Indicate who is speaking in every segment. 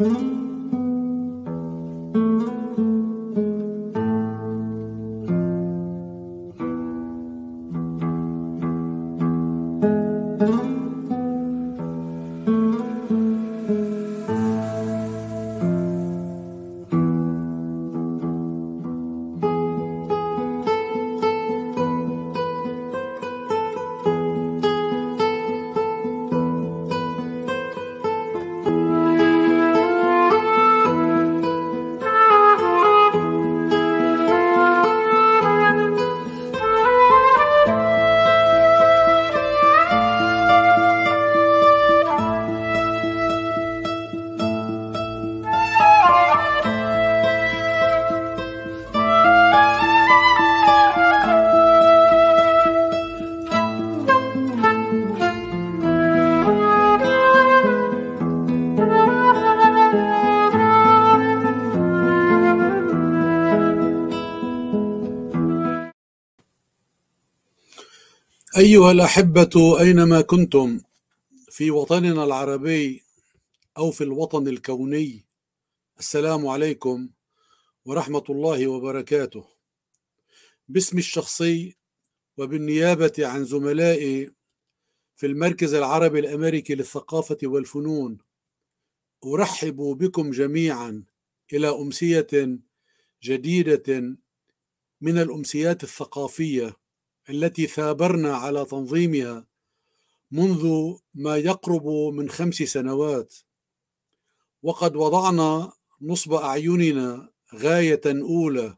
Speaker 1: Mm-hmm. أيها الأحبة أينما كنتم؟ في وطننا العربي أو في الوطن الكوني؟ السلام عليكم ورحمة الله وبركاته. باسمي الشخصي وبالنيابة عن زملائي في المركز العربي الأمريكي للثقافة والفنون أرحب بكم جميعا إلى أمسية جديدة من الأمسيات الثقافية. التي ثابرنا على تنظيمها منذ ما يقرب من خمس سنوات. وقد وضعنا نصب أعيننا غاية أولى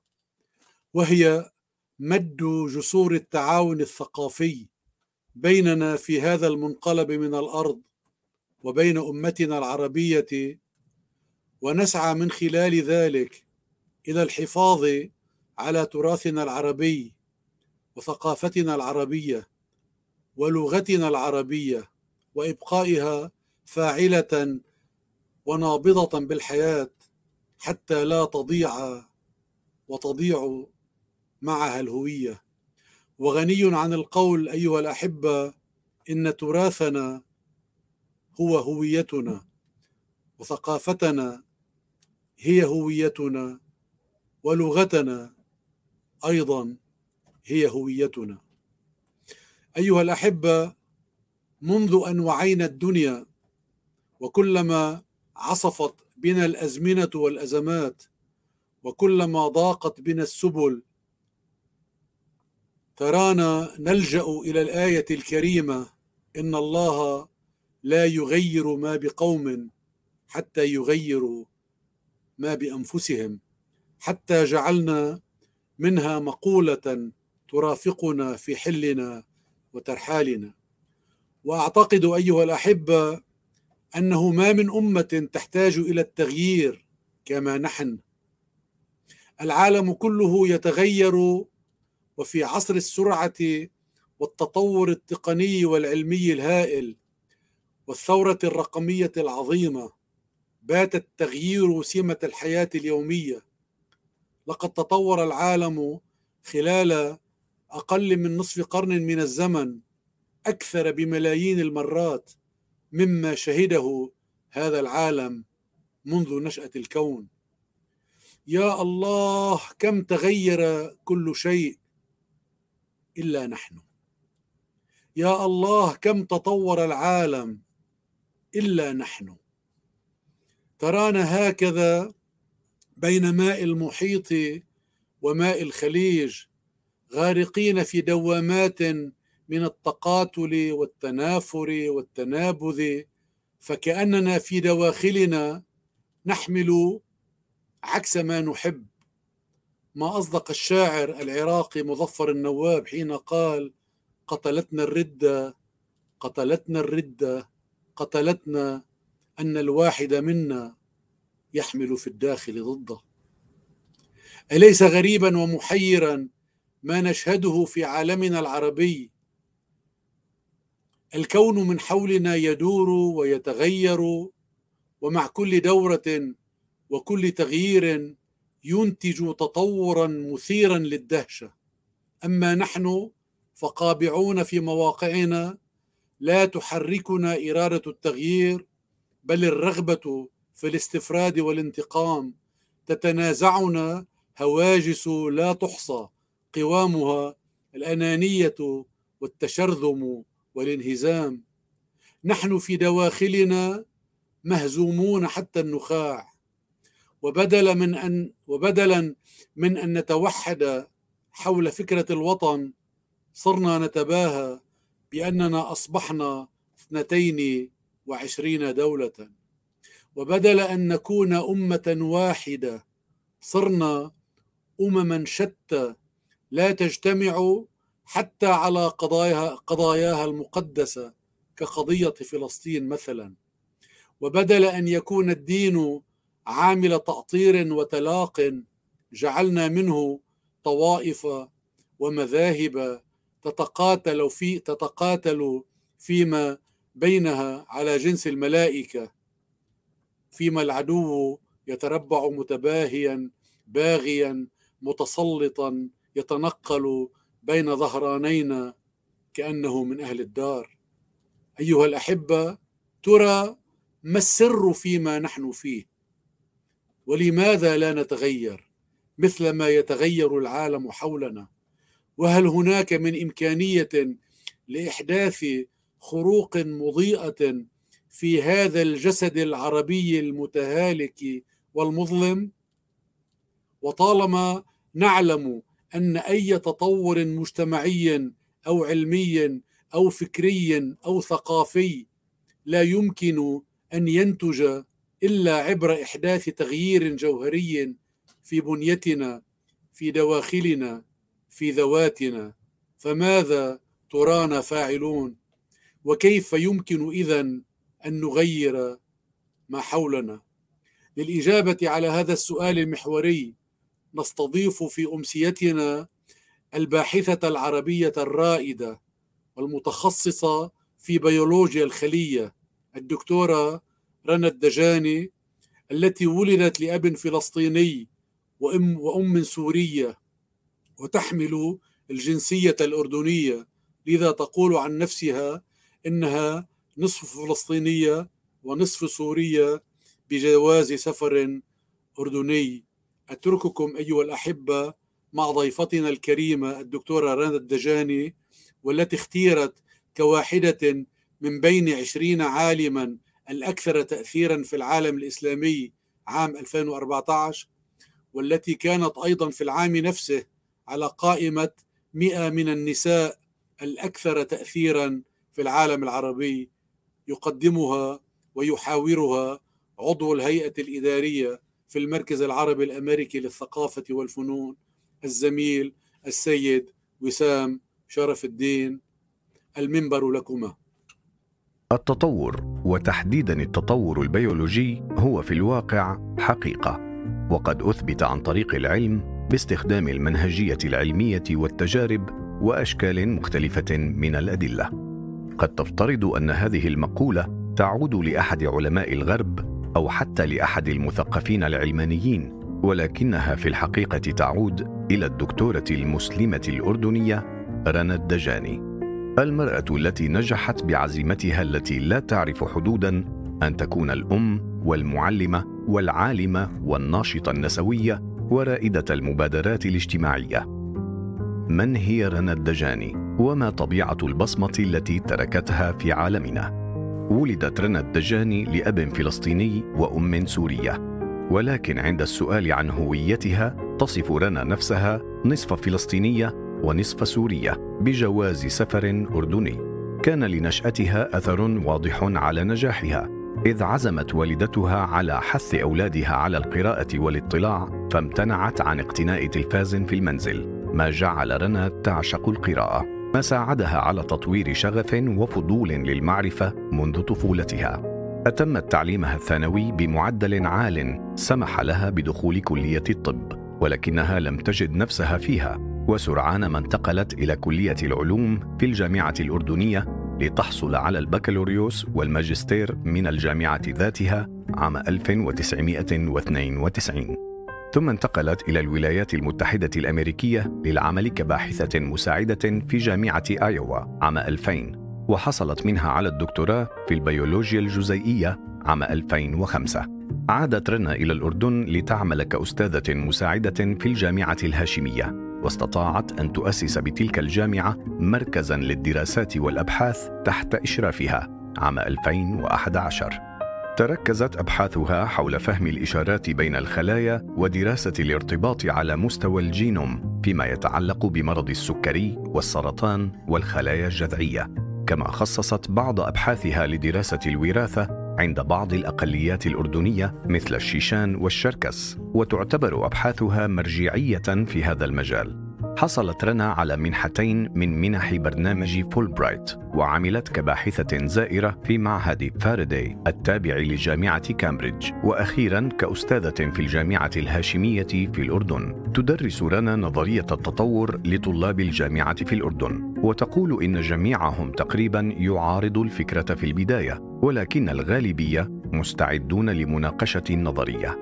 Speaker 1: وهي مد جسور التعاون الثقافي بيننا في هذا المنقلب من الأرض وبين أمتنا العربية ونسعى من خلال ذلك إلى الحفاظ على تراثنا العربي. وثقافتنا العربية ولغتنا العربية وإبقائها فاعلة ونابضة بالحياة حتى لا تضيع وتضيع معها الهوية. وغني عن القول أيها الأحبة إن تراثنا هو هويتنا وثقافتنا هي هويتنا ولغتنا أيضا هي هويتنا. أيها الأحبة منذ أن وعينا الدنيا وكلما عصفت بنا الأزمنة والأزمات وكلما ضاقت بنا السبل ترانا نلجأ إلى الآية الكريمة إن الله لا يغير ما بقوم حتى يغيروا ما بأنفسهم حتى جعلنا منها مقولة ترافقنا في حلنا وترحالنا. وأعتقد أيها الأحبة أنه ما من أمة تحتاج إلى التغيير كما نحن. العالم كله يتغير وفي عصر السرعة والتطور التقني والعلمي الهائل والثورة الرقمية العظيمة بات التغيير سمة الحياة اليومية. لقد تطور العالم خلال أقل من نصف قرن من الزمن أكثر بملايين المرات مما شهده هذا العالم منذ نشأة الكون. يا الله كم تغير كل شيء إلا نحن. يا الله كم تطور العالم إلا نحن. ترانا هكذا بين ماء المحيط وماء الخليج غارقين في دوامات من التقاتل والتنافر والتنابذ فكأننا في دواخلنا نحمل عكس ما نحب. ما أصدق الشاعر العراقي مظفر النواب حين قال قتلتنا الردة قتلتنا الردة قتلتنا أن الواحد منا يحمل في الداخل ضدة. أليس غريبا ومحيرا ما نشهده في عالمنا العربي. الكون من حولنا يدور ويتغير ومع كل دورة وكل تغيير ينتج تطورا مثيرا للدهشة. أما نحن فقابعون في مواقعنا لا تحركنا إرادة التغيير بل الرغبة في الاستفراد والانتقام. تتنازعنا هواجس لا تحصى. قوامها الأنانية والتشرذم والانهزام. نحن في دواخلنا مهزومون حتى النخاع. وبدل من أن وبدلا من أن نتوحد حول فكرة الوطن صرنا نتباهى بأننا أصبحنا اثنتين وعشرين دولة. وبدل أن نكون أمة واحدة صرنا امما شتى لا تجتمع حتى على قضاياها قضاياها المقدسة كقضية فلسطين مثلا. وبدل أن يكون الدين عامل تأطير وتلاق جعلنا منه طوائف ومذاهب تتقاتل في تتقاتل فيما بينها على جنس الملائكة فيما العدو يتربع متباهيا باغيا متسلطا يتنقل بين ظهرانينا كأنه من أهل الدار. أيها الأحبة ترى ما السر فيما نحن فيه؟ ولماذا لا نتغير مثل ما يتغير العالم حولنا؟ وهل هناك من إمكانية لإحداث خروق مضيئة في هذا الجسد العربي المتهالك والمظلم؟ وطالما نعلم أن أي تطور مجتمعي أو علمي أو فكري أو ثقافي لا يمكن أن ينتج إلا عبر إحداث تغيير جوهري في بنيتنا في دواخلنا في ذواتنا. فماذا ترانا فاعلون؟ وكيف يمكن اذا أن نغير ما حولنا؟ للإجابة على هذا السؤال المحوري نستضيف في أمسيتنا الباحثة العربية الرائدة والمتخصصة في بيولوجيا الخلية الدكتورة رنا الدجاني التي ولدت لأب فلسطيني وأم وأم سورية وتحمل الجنسية الأردنية لذا تقول عن نفسها إنها نصف فلسطينية ونصف سورية بجواز سفر أردني. أترككم أيها الأحبة مع ضيفتنا الكريمة الدكتورة رنا الدجاني والتي اختيرت كواحدة من بين عشرين عالما الأكثر تأثيرا في العالم الإسلامي عام 2014 والتي كانت أيضا في العام نفسه على قائمة 100 من النساء الأكثر تأثيرا في العالم العربي يقدمها ويحاورها عضو الهيئة الإدارية في المركز العربي الأمريكي للثقافة والفنون الزميل السيد وسام شرف الدين المنبر لكما.
Speaker 2: التطور وتحديدا التطور البيولوجي هو في الواقع حقيقة وقد أثبت عن طريق العلم باستخدام المنهجية العلمية والتجارب وأشكال مختلفة من الأدلة. قد تفترض أن هذه المقولة تعود لأحد علماء الغرب أو حتى لأحد المثقفين العلمانيين ولكنها في الحقيقة تعود إلى الدكتورة المسلمة الأردنية رنا الدجاني المرأة التي نجحت بعزيمتها التي لا تعرف حدودا أن تكون الأم والمعلمة والعالمة والناشطة النسوية ورائدة المبادرات الاجتماعية. من هي رنا الدجاني؟ وما طبيعة البصمة التي تركتها في عالمنا؟ ولدت رنا الدجاني لأب فلسطيني وأم سورية، ولكن عند السؤال عن هويتها تصف رنا نفسها نصف فلسطينية ونصف سوريا بجواز سفر أردني. كان لنشأتها أثر واضح على نجاحها إذ عزمت والدتها على حث أولادها على القراءة والاطلاع فامتنعت عن اقتناء تلفاز في المنزل ما جعل رنا تعشق القراءة. ما ساعدها على تطوير شغف وفضول للمعرفة منذ طفولتها. اتمت تعليمها الثانوي بمعدل عال سمح لها بدخول كلية الطب ولكنها لم تجد نفسها فيها وسرعان ما انتقلت إلى كلية العلوم في الجامعة الأردنية لتحصل على البكالوريوس والماجستير من الجامعة ذاتها عام 1992 ثم انتقلت إلى الولايات المتحدة الأمريكية للعمل كباحثة مساعدة في جامعة آيوا عام 2000 وحصلت منها على الدكتوراه في البيولوجيا الجزيئية عام 2005 عادت رنا إلى الأردن لتعمل كأستاذة مساعدة في الجامعة الهاشمية واستطاعت أن تؤسس بتلك الجامعة مركزا للدراسات والأبحاث تحت إشرافها عام 2011 تركزت أبحاثها حول فهم الإشارات بين الخلايا ودراسة الارتباط على مستوى الجينوم فيما يتعلق بمرض السكري والسرطان والخلايا الجذعية. كما خصصت بعض أبحاثها لدراسة الوراثة عند بعض الأقليات الأردنية مثل الشيشان والشركس وتعتبر أبحاثها مرجعية في هذا المجال. حصلت رنا على منحتين من منح برنامج فول برايت وعملت كباحثة زائرة في معهد فارداي التابع لجامعة كامبريدج وأخيرا كأستاذة في الجامعة الهاشمية في الأردن. تدرس رنا نظرية التطور لطلاب الجامعة في الأردن وتقول إن جميعهم تقريبا يعارض الفكرة في البداية ولكن الغالبية مستعدون لمناقشة النظرية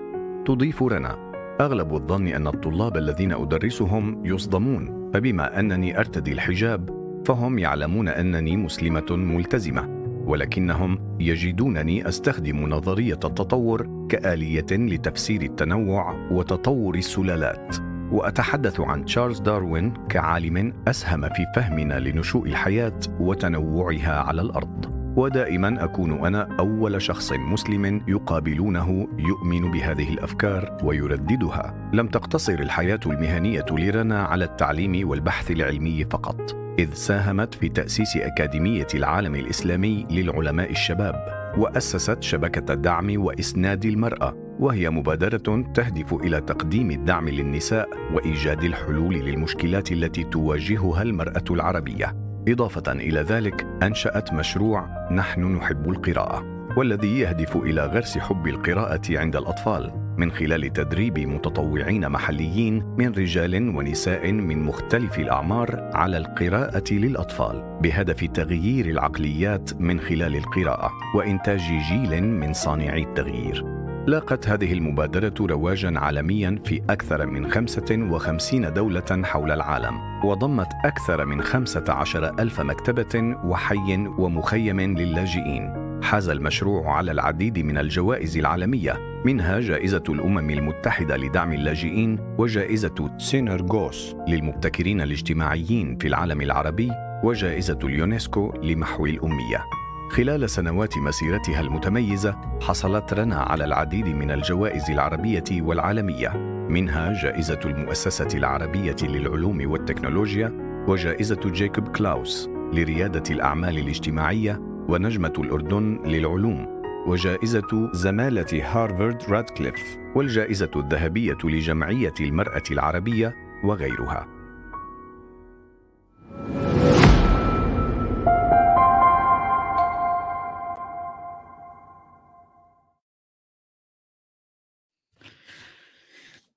Speaker 2: تضيف رنا أغلب الظن أن الطلاب الذين أدرسهم يصدمون فبما أنني أرتدي الحجاب فهم يعلمون أنني مسلمة ملتزمة ولكنهم يجدونني أستخدم نظرية التطور كآلية لتفسير التنوع وتطور السلالات. وأتحدث عن تشارلز داروين كعالم أسهم في فهمنا لنشوء الحياة وتنوعها على الأرض. ودائما أكون أنا أول شخص مسلم يقابلونه يؤمن بهذه الأفكار ويرددها. لم تقتصر الحياة المهنية لرنا على التعليم والبحث العلمي فقط إذ ساهمت في تأسيس أكاديمية العالم الإسلامي للعلماء الشباب وأسست شبكة الدعم وإسناد المرأة وهي مبادرة تهدف إلى تقديم الدعم للنساء وإيجاد الحلول للمشكلات التي تواجهها المرأة العربية. إضافة إلى ذلك أنشأت مشروع نحن نحب القراءة والذي يهدف إلى غرس حب القراءة عند الأطفال من خلال تدريب متطوعين محليين من رجال ونساء من مختلف الأعمار على القراءة للأطفال بهدف تغيير العقليات من خلال القراءة وإنتاج جيل من صانعي التغيير. لاقت هذه المبادرة رواجا عالميا في أكثر من 55 دولة حول العالم وضمت أكثر من 15 ألف مكتبة وحي ومخيم للاجئين. حاز المشروع على العديد من الجوائز العالمية منها جائزة الأمم المتحدة لدعم اللاجئين وجائزة سينرغوس للمبتكرين الاجتماعيين في العالم العربي وجائزة اليونسكو لمحو الأمية. خلال سنوات مسيرتها المتميزة حصلت رنا على العديد من الجوائز العربية والعالمية منها جائزة المؤسسة العربية للعلوم والتكنولوجيا وجائزة جيكوب كلاوس لريادة الأعمال الاجتماعية ونجمة الأردن للعلوم وجائزة زمالة هارفارد رادكليف والجائزة الذهبية لجمعية المرأة العربية وغيرها.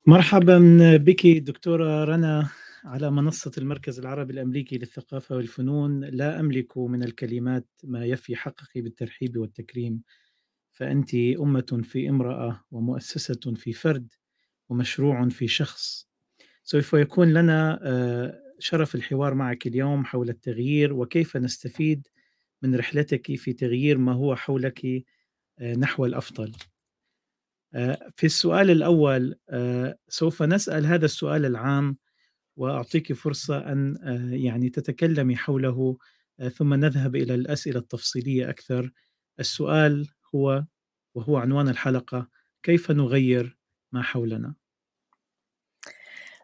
Speaker 3: مرحبا بك دكتورة رنا على منصة المركز العربي الأمريكي للثقافة والفنون. لا أملك من الكلمات ما يفي حقك بالترحيب والتكريم. فأنت أمة في امرأة ومؤسسة في فرد ومشروع في شخص. سوف يكون لنا آه، شرف الحوار معك اليوم حول التغيير وكيف نستفيد من رحلتك في تغيير ما هو حولك آه، نحو الأفضل. في السؤال الأول آه، سوف نسأل هذا السؤال العام وأعطيك فرصة أن آه، يعني تتكلمي حوله ثم نذهب إلى الأسئلة التفصيلية أكثر. السؤال هو وهو عنوان الحلقة كيف نغير ما حولنا؟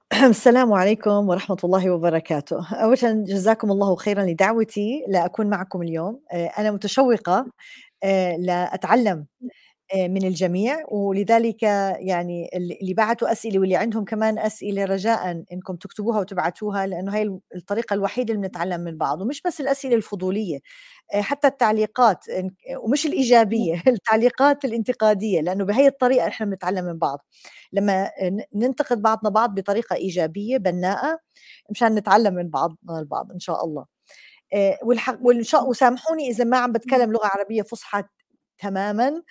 Speaker 4: السلام عليكم ورحمة الله وبركاته. أولا جزاكم الله خيرا لدعوتي لأكون معكم اليوم. أنا متشوقة لأتعلم آه، من الجميع ولذلك يعني اللي بعتوا أسئلة واللي عندهم كمان أسئلة رجاء إنكم تكتبوها وتبعتوها لأنه هي الطريقة الوحيدة اللي بنتعلم من بعض ومش بس الأسئلة الفضولية آه، حتى التعليقات ومش الإيجابية التعليقات الانتقادية لأنه بهي الطريقة إحنا بنتعلم من بعض. لما ننتقد بعضنا بعض بطريقة إيجابية بناءة مشان نتعلم من بعضنا البعض إن شاء الله. آه، والحق وسامحوني إذا ما عم بتكلم لغة عربية فصحى تماما.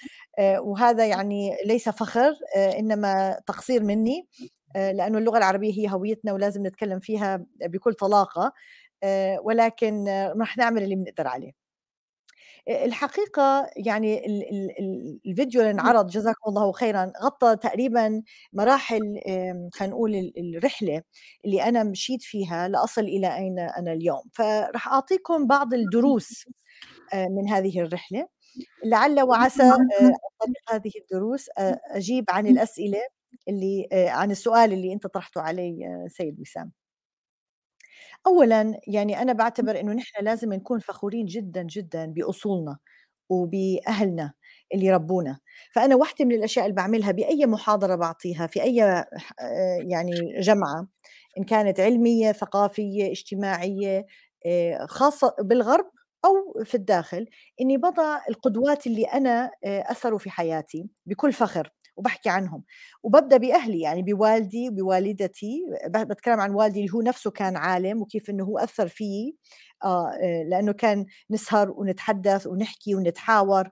Speaker 4: وهذا يعني ليس فخر إنما تقصير مني لأنه اللغة العربية هي هويتنا ولازم نتكلم فيها بكل طلاقة ولكن راح نعمل اللي بنقدر عليه. الحقيقة يعني الفيديو اللي انعرض جزاكم الله خيرا غطى تقريبا مراحل خلينا نقول الرحلة اللي أنا مشيت فيها لأصل إلى أين أنا اليوم. فرح أعطيكم بعض الدروس من هذه الرحلة. لعل وعسى طريق هذه الدروس. أجيب عن الأسئلة اللي عن السؤال اللي أنت طرحته علي سيد وسام. اولا يعني أنا بعتبر إنه نحن لازم نكون فخورين جدا جدا بأصولنا وبأهلنا اللي ربونا. فأنا واحدة من الأشياء اللي بعملها بأي محاضرة بعطيها في أي يعني جمعة إن كانت علمية ثقافية اجتماعية خاصة بالغرب أو في الداخل إني بضع القدوات اللي أنا أثروا في حياتي بكل فخر وبحكي عنهم. وببدأ بأهلي يعني بوالدي وبوالدتي بتكلم عن والدي اللي هو نفسه كان عالم وكيف إنه هو أثر فيي آه لأنه كان نسهر ونتحدث ونحكي ونتحاور.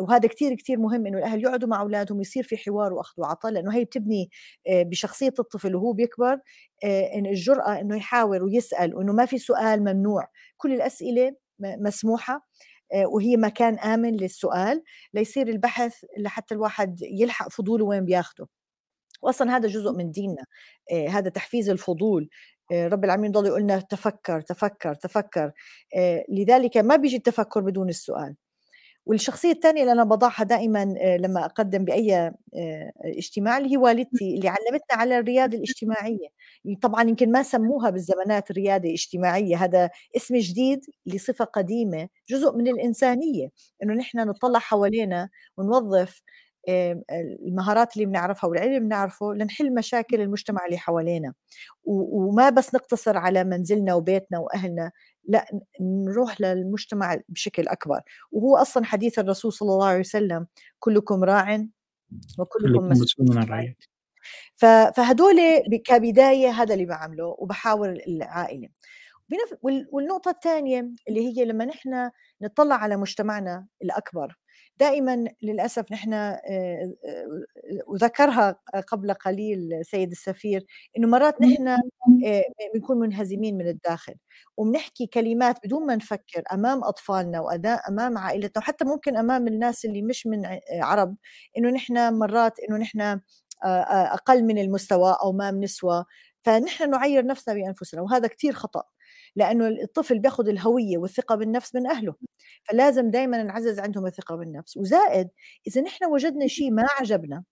Speaker 4: وهذا كتير كتير مهم إنه الأهل يقعدوا مع أولادهم ويصير في حوار وأخذ وعطاء لأنه هي بتبني بشخصية الطفل وهو بيكبر إن الجرأة إنه يحاور ويسأل وإنه ما في سؤال ممنوع. كل الأسئلة مسموحة آه، وهي مكان آمن للسؤال ليصير البحث لحتى الواحد يلحق فضوله وين بياخده. واصلا هذا جزء من ديننا آه، هذا تحفيز الفضول. آه، رب العالمين ضل يقول لنا تفكر تفكر تفكر لذلك ما بيجي التفكر بدون السؤال. والشخصية الثانية اللي أنا بضعها دائما آه، لما أقدم بأي آه، اجتماع اللي هي والدتي اللي علمتنا على الريادة الاجتماعية. طبعا يمكن ما سموها بالزمانات الريادة الاجتماعية هذا اسم جديد لصفة قديمة جزء من الإنسانية إنه نحن نطلع حوالينا ونوظف المهارات اللي بنعرفها والعلم اللي بنعرفه لنحل مشاكل المجتمع اللي حوالينا. وما بس نقتصر على منزلنا وبيتنا وأهلنا لا نروح للمجتمع بشكل أكبر. وهو أصلا حديث الرسول صلى الله عليه وسلم كلكم راع وكلكم مسؤول عن رعيته. فهدول كبداية هذا اللي بعمله وبحاول العائلة. والنقطة الثانية اللي هي لما نحن نطلع على مجتمعنا الأكبر دائما للأسف نحن آه، آه، وذكرها قبل قليل سيد السفير إنه مرات نحن آه، بنكون منهزمين من الداخل وبنحكي كلمات بدون ما نفكر أمام أطفالنا واداء أمام عائلتنا وحتى ممكن أمام الناس اللي مش من عرب إنه نحن مرات إنه نحن أقل من المستوى أو ما بنسوى. فنحن نعير نفسنا بأنفسنا وهذا كثير خطأ. لأنه الطفل بياخذ الهوية والثقة بالنفس من أهله. فلازم دائما نعزز عندهم الثقة بالنفس. وزائد إذا نحن وجدنا شيء ما عجبنا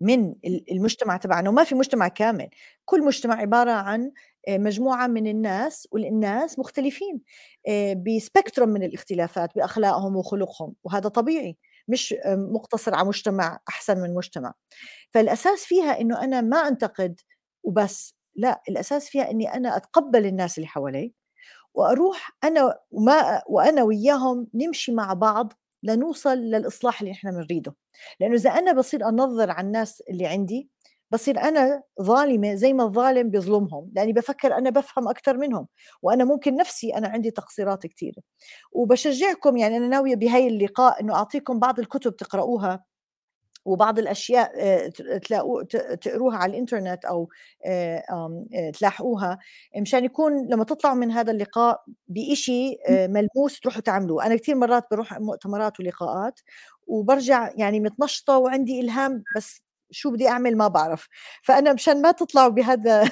Speaker 4: من المجتمع تبعنا وما في مجتمع كامل كل مجتمع عبارة عن آه، مجموعة من الناس والناس مختلفين آه، بسبكتروم من الاختلافات بأخلاقهم وخلقهم وهذا طبيعي. مش آه، مقتصر على مجتمع أحسن من مجتمع. فالأساس فيها أنه أنا ما أنتقد وبس. لا الأساس فيها إني أنا أتقبل الناس اللي حوالي وأروح أنا وما وأنا وياهم نمشي مع بعض لنوصل للإصلاح اللي إحنا بنريده. لأنه إذا أنا بصير أنظر على الناس اللي عندي بصير أنا ظالمة زي ما الظالم بيظلمهم لأني بفكر أنا بفهم أكثر منهم وأنا ممكن نفسي أنا عندي تقصيرات كثيره وبشجعكم يعني أنا ناوية بهي اللقاء إنه أعطيكم بعض الكتب تقرأوها وبعض الأشياء آه، تلاقوا تقروها على الإنترنت أو آه، آه، تلاحقوها مشان يكون لما تطلعوا من هذا اللقاء بشيء ملموس تروحوا تعملوه. أنا كثير مرات بروح مؤتمرات ولقاءات وبرجع يعني متنشطة وعندي إلهام بس شو بدي أعمل؟ ما بعرف. فأنا مشان ما تطلعوا بهذا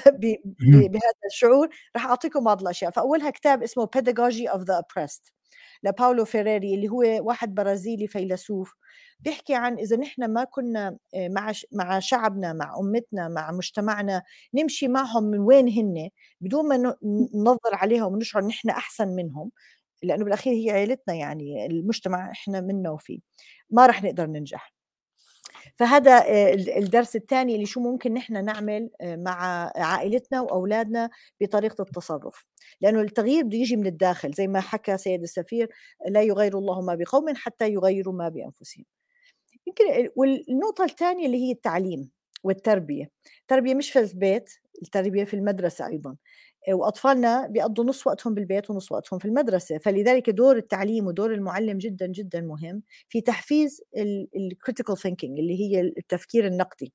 Speaker 4: بهذا الشعور رح أعطيكم بعض الأشياء. فأولها كتاب اسمه Pedagogy of the Oppressed. لباولو فيريري اللي هو واحد برازيلي فيلسوف بيحكي عن إذا نحن ما كنا آه، مع مع شعبنا مع أمتنا مع مجتمعنا نمشي معهم من وين هن؟ بدون ما ننظر عليهم ونشعر نحن أحسن منهم لأنه بالأخير هي عائلتنا يعني المجتمع إحنا منه وفيه. ما رح نقدر ننجح. فهذا آه، الدرس الثاني اللي شو ممكن نحن نعمل آه، مع عائلتنا وأولادنا بطريقة التصرف. لأنه التغيير بده يجي من الداخل زي ما حكى سيد السفير لا يغير الله ما بقوم حتى يغيروا ما بأنفسهم. يمكن والنقطة الثانية اللي هي التعليم والتربية. التربية مش في البيت التربية في المدرسة أيضا. وأطفالنا بيقضوا نص وقتهم بالبيت ونص وقتهم في المدرسة. فلذلك دور التعليم ودور المعلم جدا جدا مهم في تحفيز ال critical thinking اللي هي التفكير النقدي.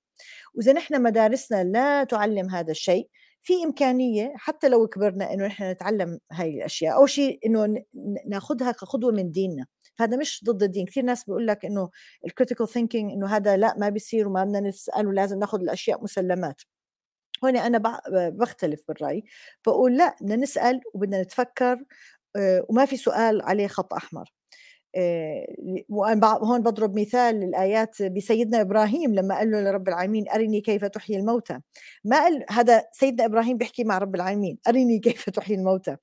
Speaker 4: وإذا نحن مدارسنا لا تعلم هذا الشيء في إمكانية حتى لو كبرنا إنه نحن نتعلم هاي الأشياء. أول شيء إنه ناخذها كقدوة من ديننا. فهذا مش ضد الدين. كثير ناس بيقول لك إنه ال critical thinking إنه هذا لا ما بيصير وما بدنا نسأل ولازم ناخذ الأشياء مسلمات. هون أنا بختلف بالرأي بقول لا بدنا نسأل وبدنا نتفكر آه، وما في سؤال عليه خط أحمر. آه، هون بضرب مثال الآيات بسيدنا إبراهيم لما قال له لرب العالمين أرني كيف تحيي الموتى. ما قال هذا سيدنا إبراهيم بيحكي مع رب العالمين أرني كيف تحيي الموتى.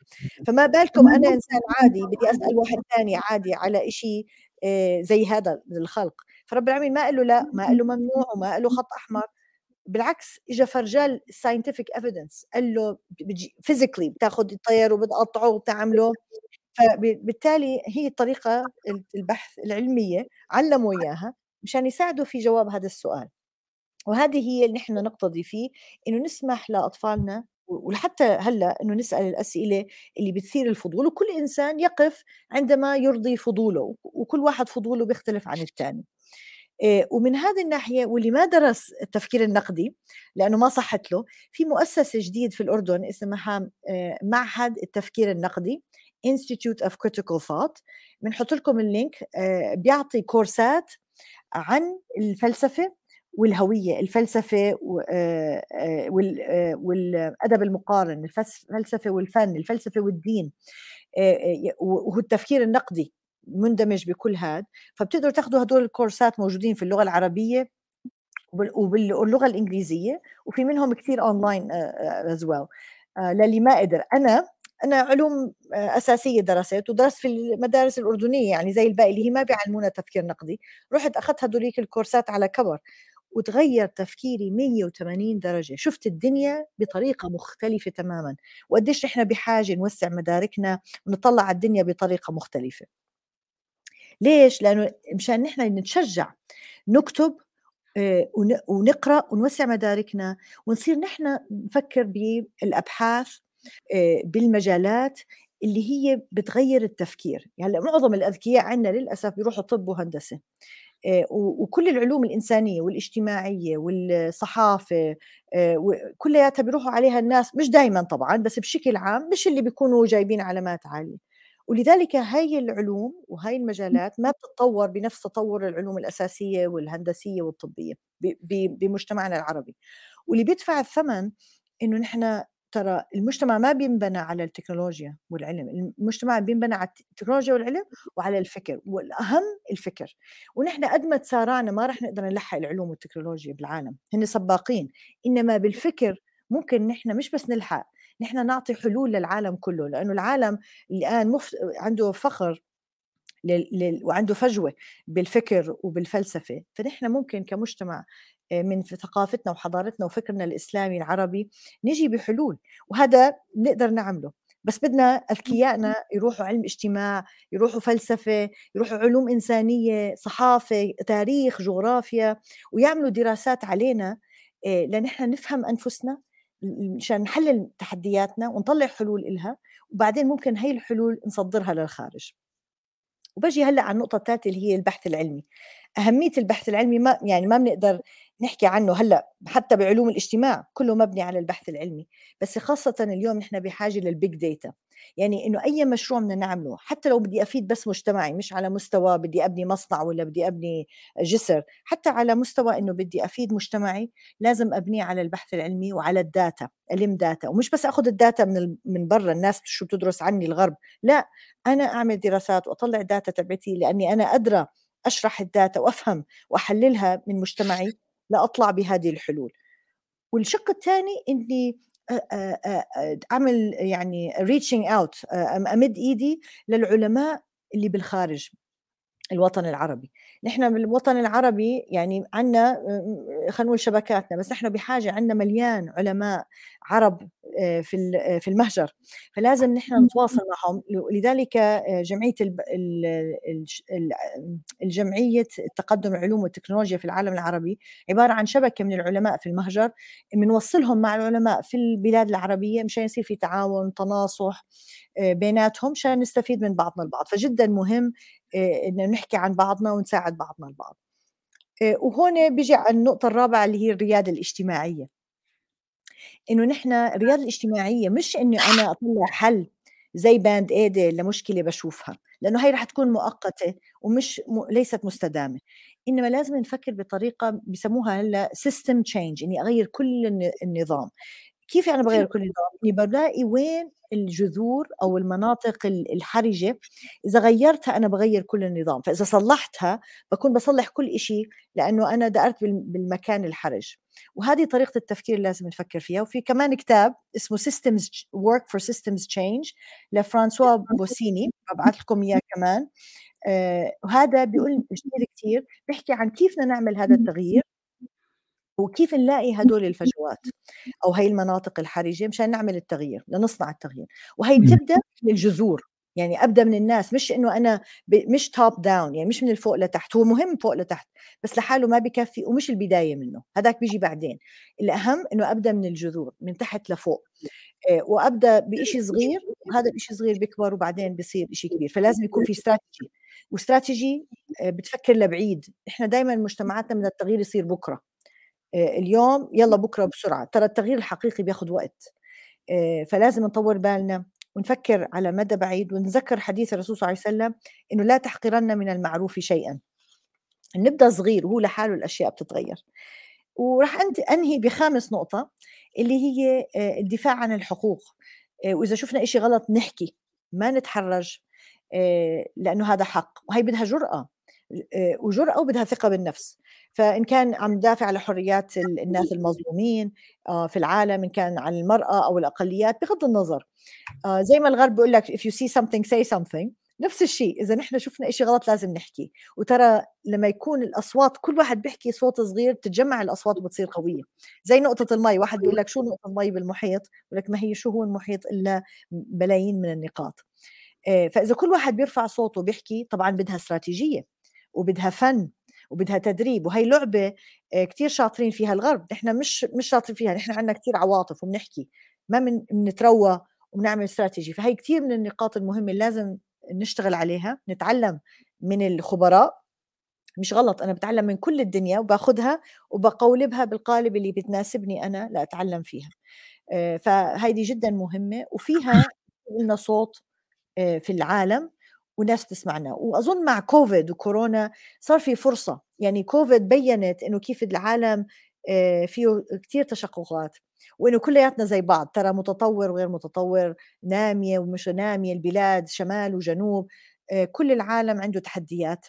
Speaker 4: فما بالكم أنا إنسان عادي بدي أسأل واحد ثاني عادي على إشي آه، زي هذا الخلق. فرب العالمين ما قال له لا ما قال له ممنوع وما قال له خط أحمر. بالعكس اجى فرجاه scientific evidence قال له physically بتاخذ الطير وبتقطعه وبتعمله. فبالتالي هي الطريقة البحث العلمية علموا إياها مشان يساعدوا في جواب هذا السؤال. وهذه هي اللي نحن نقتدي فيه إنه نسمح لأطفالنا ولحتى هلأ إنه نسأل الأسئلة اللي بتثير الفضول وكل إنسان يقف عندما يرضي فضوله وكل واحد فضوله بيختلف عن الثاني ومن هذه الناحية واللي ما درس التفكير النقدي لأنه ما صحت له في مؤسسة جديد في الأردن اسمها معهد التفكير النقدي Institute of Critical Thought. بنحط لكم اللينك آه، بيعطي كورسات عن الفلسفة والهوية الفلسفة آه، آه، والأدب المقارن الفلسفة والفن الفلسفة والدين وهو التفكير النقدي. مندمج بكل هذا فبتقدروا تاخذوا هدول الكورسات موجودين في اللغة العربية وباللغه الإنجليزية وفي منهم كثير online as well للي ما قدر. أنا أنا علوم آه، أساسية درست ودرست في المدارس الأردنية يعني زي الباقي اللي هي ما بيعلمونا تفكير نقدي. رحت أخذت هدوليك الكورسات على كبر وتغير تفكيري 180 درجة. شفت الدنيا بطريقة مختلفة تماما. وقديش نحن بحاجة نوسع مداركنا ونطلع على الدنيا بطريقة مختلفة. ليش؟ لأنه مشان نحن نتشجع نكتب آه، ونقرأ ونوسع مداركنا ونصير نحن نفكر بالأبحاث آه، بالمجالات اللي هي بتغير التفكير يعني معظم الأذكياء عندنا للأسف بيروحوا طب وهندسة آه، وكل العلوم الإنسانية والإجتماعية والصحافة كلياتها بيروحوا عليها الناس مش دائما طبعا بس بشكل عام مش اللي بيكونوا جايبين علامات عالية ولذلك هاي العلوم وهاي المجالات ما بتتطور بنفس تطور العلوم الأساسية والهندسية والطبية بمجتمعنا العربي. واللي بيدفع الثمن إنه نحن ترى المجتمع ما بينبنى على التكنولوجيا والعلم المجتمع بينبنى على التكنولوجيا والعلم وعلى الفكر والأهم الفكر. ونحن قد ما تسارعنا ما رح نقدر نلحق العلوم والتكنولوجيا بالعالم هن سباقين. إنما بالفكر ممكن نحن مش بس نلحق نحن نعطي حلول للعالم كله لأنه العالم الآن مف... عنده فخر لل... وعنده فجوة بالفكر وبالفلسفة. فنحن ممكن كمجتمع آه، من ثقافتنا وحضارتنا وفكرنا الإسلامي العربي نجي بحلول وهذا نقدر نعمله. بس بدنا اذكيائنا يروحوا علم اجتماع يروحوا فلسفة يروحوا علوم إنسانية صحافة تاريخ جغرافيا ويعملوا دراسات علينا آه، لنحن نفهم أنفسنا مشان نحلل تحدياتنا ونطلع حلول إلها وبعدين ممكن هي الحلول نصدرها للخارج. وبجي هلأ على النقطة الثالثه اللي هي البحث العلمي. أهمية البحث العلمي ما يعني ما بنقدر نحكي عنه هلأ حتى بعلوم الاجتماع كله مبني على البحث العلمي. بس خاصة اليوم نحن بحاجة للبيج داتا يعني إنه أي مشروع بدنا نعمله حتى لو بدي أفيد بس مجتمعي مش على مستوى بدي أبني مصنع ولا بدي أبني جسر حتى على مستوى إنه بدي أفيد مجتمعي لازم أبنيه على البحث العلمي وعلى ال data ألم data ومش بس آخذ ال data من من برا الناس شو بتدرس عني الغرب. لا أنا أعمل دراسات وأطلع ال data تبعتي لأني أنا أدرى أشرح ال data وأفهم وأحللها من مجتمعي. لأطلع بهذه الحلول. والشق الثاني إني أعمل يعني reaching out أمد إيدي للعلماء اللي بالخارج الوطن العربي. نحن بالوطن العربي يعني عندنا خلينا نقول شبكاتنا بس نحن بحاجة عندنا مليان علماء عرب آه، في آه، في المهجر. فلازم نحن نتواصل معهم. لذلك آه، جمعية الجمعية التقدم العلوم والتكنولوجيا في العالم العربي. عبارة عن شبكة من العلماء في المهجر. بنوصلهم مع العلماء في البلاد العربية مشان يصير في تعاون تناصح بيناتهم مشان نستفيد من بعضنا البعض. فجدا مهم ان نحكي عن بعضنا ونساعد بعضنا البعض. وهون بيجي على النقطة الرابعة اللي هي الريادة الاجتماعية. إنه نحن الريادة الاجتماعية مش انه أنا أطلع حل زي band-aid لمشكلة بشوفها لأنه هي رح تكون مؤقتة ومش م... ليست مستدامة. إنما لازم نفكر بطريقة بسموها هلأ system change إني أغير كل النظام. كيف أنا بغير كل نظام؟ إني بلاقي وين الجذور أو المناطق الحرجة. إذا غيرتها أنا بغير كل النظام. فإذا صلحتها بكون بصلح كل شيء لأنه أنا دقرت بالمكان الحرج. وهذه طريقة التفكير اللي لازم نفكر فيها. وفي كمان كتاب اسمه Systems Work for Systems Change لفرانسوا بوسيني. ببعث لكم إياه كمان. آه وهذا بيقول كثير كثير بيحكي عن كيف بدنا نعمل هذا التغيير. وكيف نلاقي هدول الفجوات أو هي المناطق الحرجة مشان نعمل التغيير لنصنع التغيير. وهي بتبدأ من الجذور يعني أبدأ من الناس مش إنه أنا مش توب داون يعني مش من الفوق لتحت هو مهم فوق لتحت بس لحاله ما بكفي ومش البداية منه هذاك بيجي بعدين. الأهم إنه أبدأ من الجذور من تحت لفوق آه، وأبدأ بشيء صغير وهذا الشيء صغير بيكبر وبعدين بيصير شيء كبير فلازم يكون في استراتيجي واستراتيجي آه، بتفكر لبعيد إحنا دائما مجتمعاتنا من التغيير يصير بكرة. اليوم يلا بكرة بسرعة. ترى التغيير الحقيقي بياخذ وقت. آه، فلازم نطور بالنا ونفكر على مدى بعيد ونتذكر حديث الرسول صلى الله عليه وسلم إنه لا تحقرن من المعروف شيئا. نبدأ صغير وهو لحاله الأشياء بتتغير. وراح أنهي بخامس نقطة اللي هي آه، الدفاع عن الحقوق. وإذا شفنا إشي غلط نحكي ما نتحرج لأنه هذا حق. وهي بدها جرأة. وجرأة وبدها ثقة بالنفس. فإن كان عم ندافع على حريات الناس المظلومين آه، في العالم إن كان عن المرأة أو الأقليات بغض النظر. آه، زي ما الغرب بيقول لك if you see something say something. نفس الشيء إذا نحن شفنا إشي غلط لازم نحكي. وترى لما يكون الأصوات كل واحد بيحكي صوت صغير بتتجمع الأصوات وبتصير قوية. زي نقطة المي واحد بيقول لك شو نقطة المي بالمحيط؟ بيقول لك ما هي شو هو المحيط إلا بلايين من النقاط. آه، فإذا كل واحد بيرفع صوته وبيحكي طبعا بدها استراتيجية. وبدها فن وبدها تدريب وهي لعبة آه، كتير شاطرين فيها الغرب. نحن مش مش شاطرين فيها نحن عندنا كتير عواطف وبنحكي ما من بنتروى وبنعمل استراتيجي فهي كتير من النقاط المهمة اللي لازم نشتغل عليها نتعلم من الخبراء. مش غلط أنا بتعلم من كل الدنيا وباخذها وبقولبها بالقالب اللي بتناسبني أنا لأتعلم فيها. آه، فهيدي جدا مهمة. وفيها لنا صوت آه، في العالم. وناس تسمعنا. وأظن مع كوفيد وكورونا صار في فرصة. يعني كوفيد بينت إنه كيف العالم آه، فيه كثير تشققات وإنه كلياتنا زي بعض ترى متطور وغير متطور نامية ومش نامية البلاد شمال وجنوب آه، كل العالم عنده تحديات.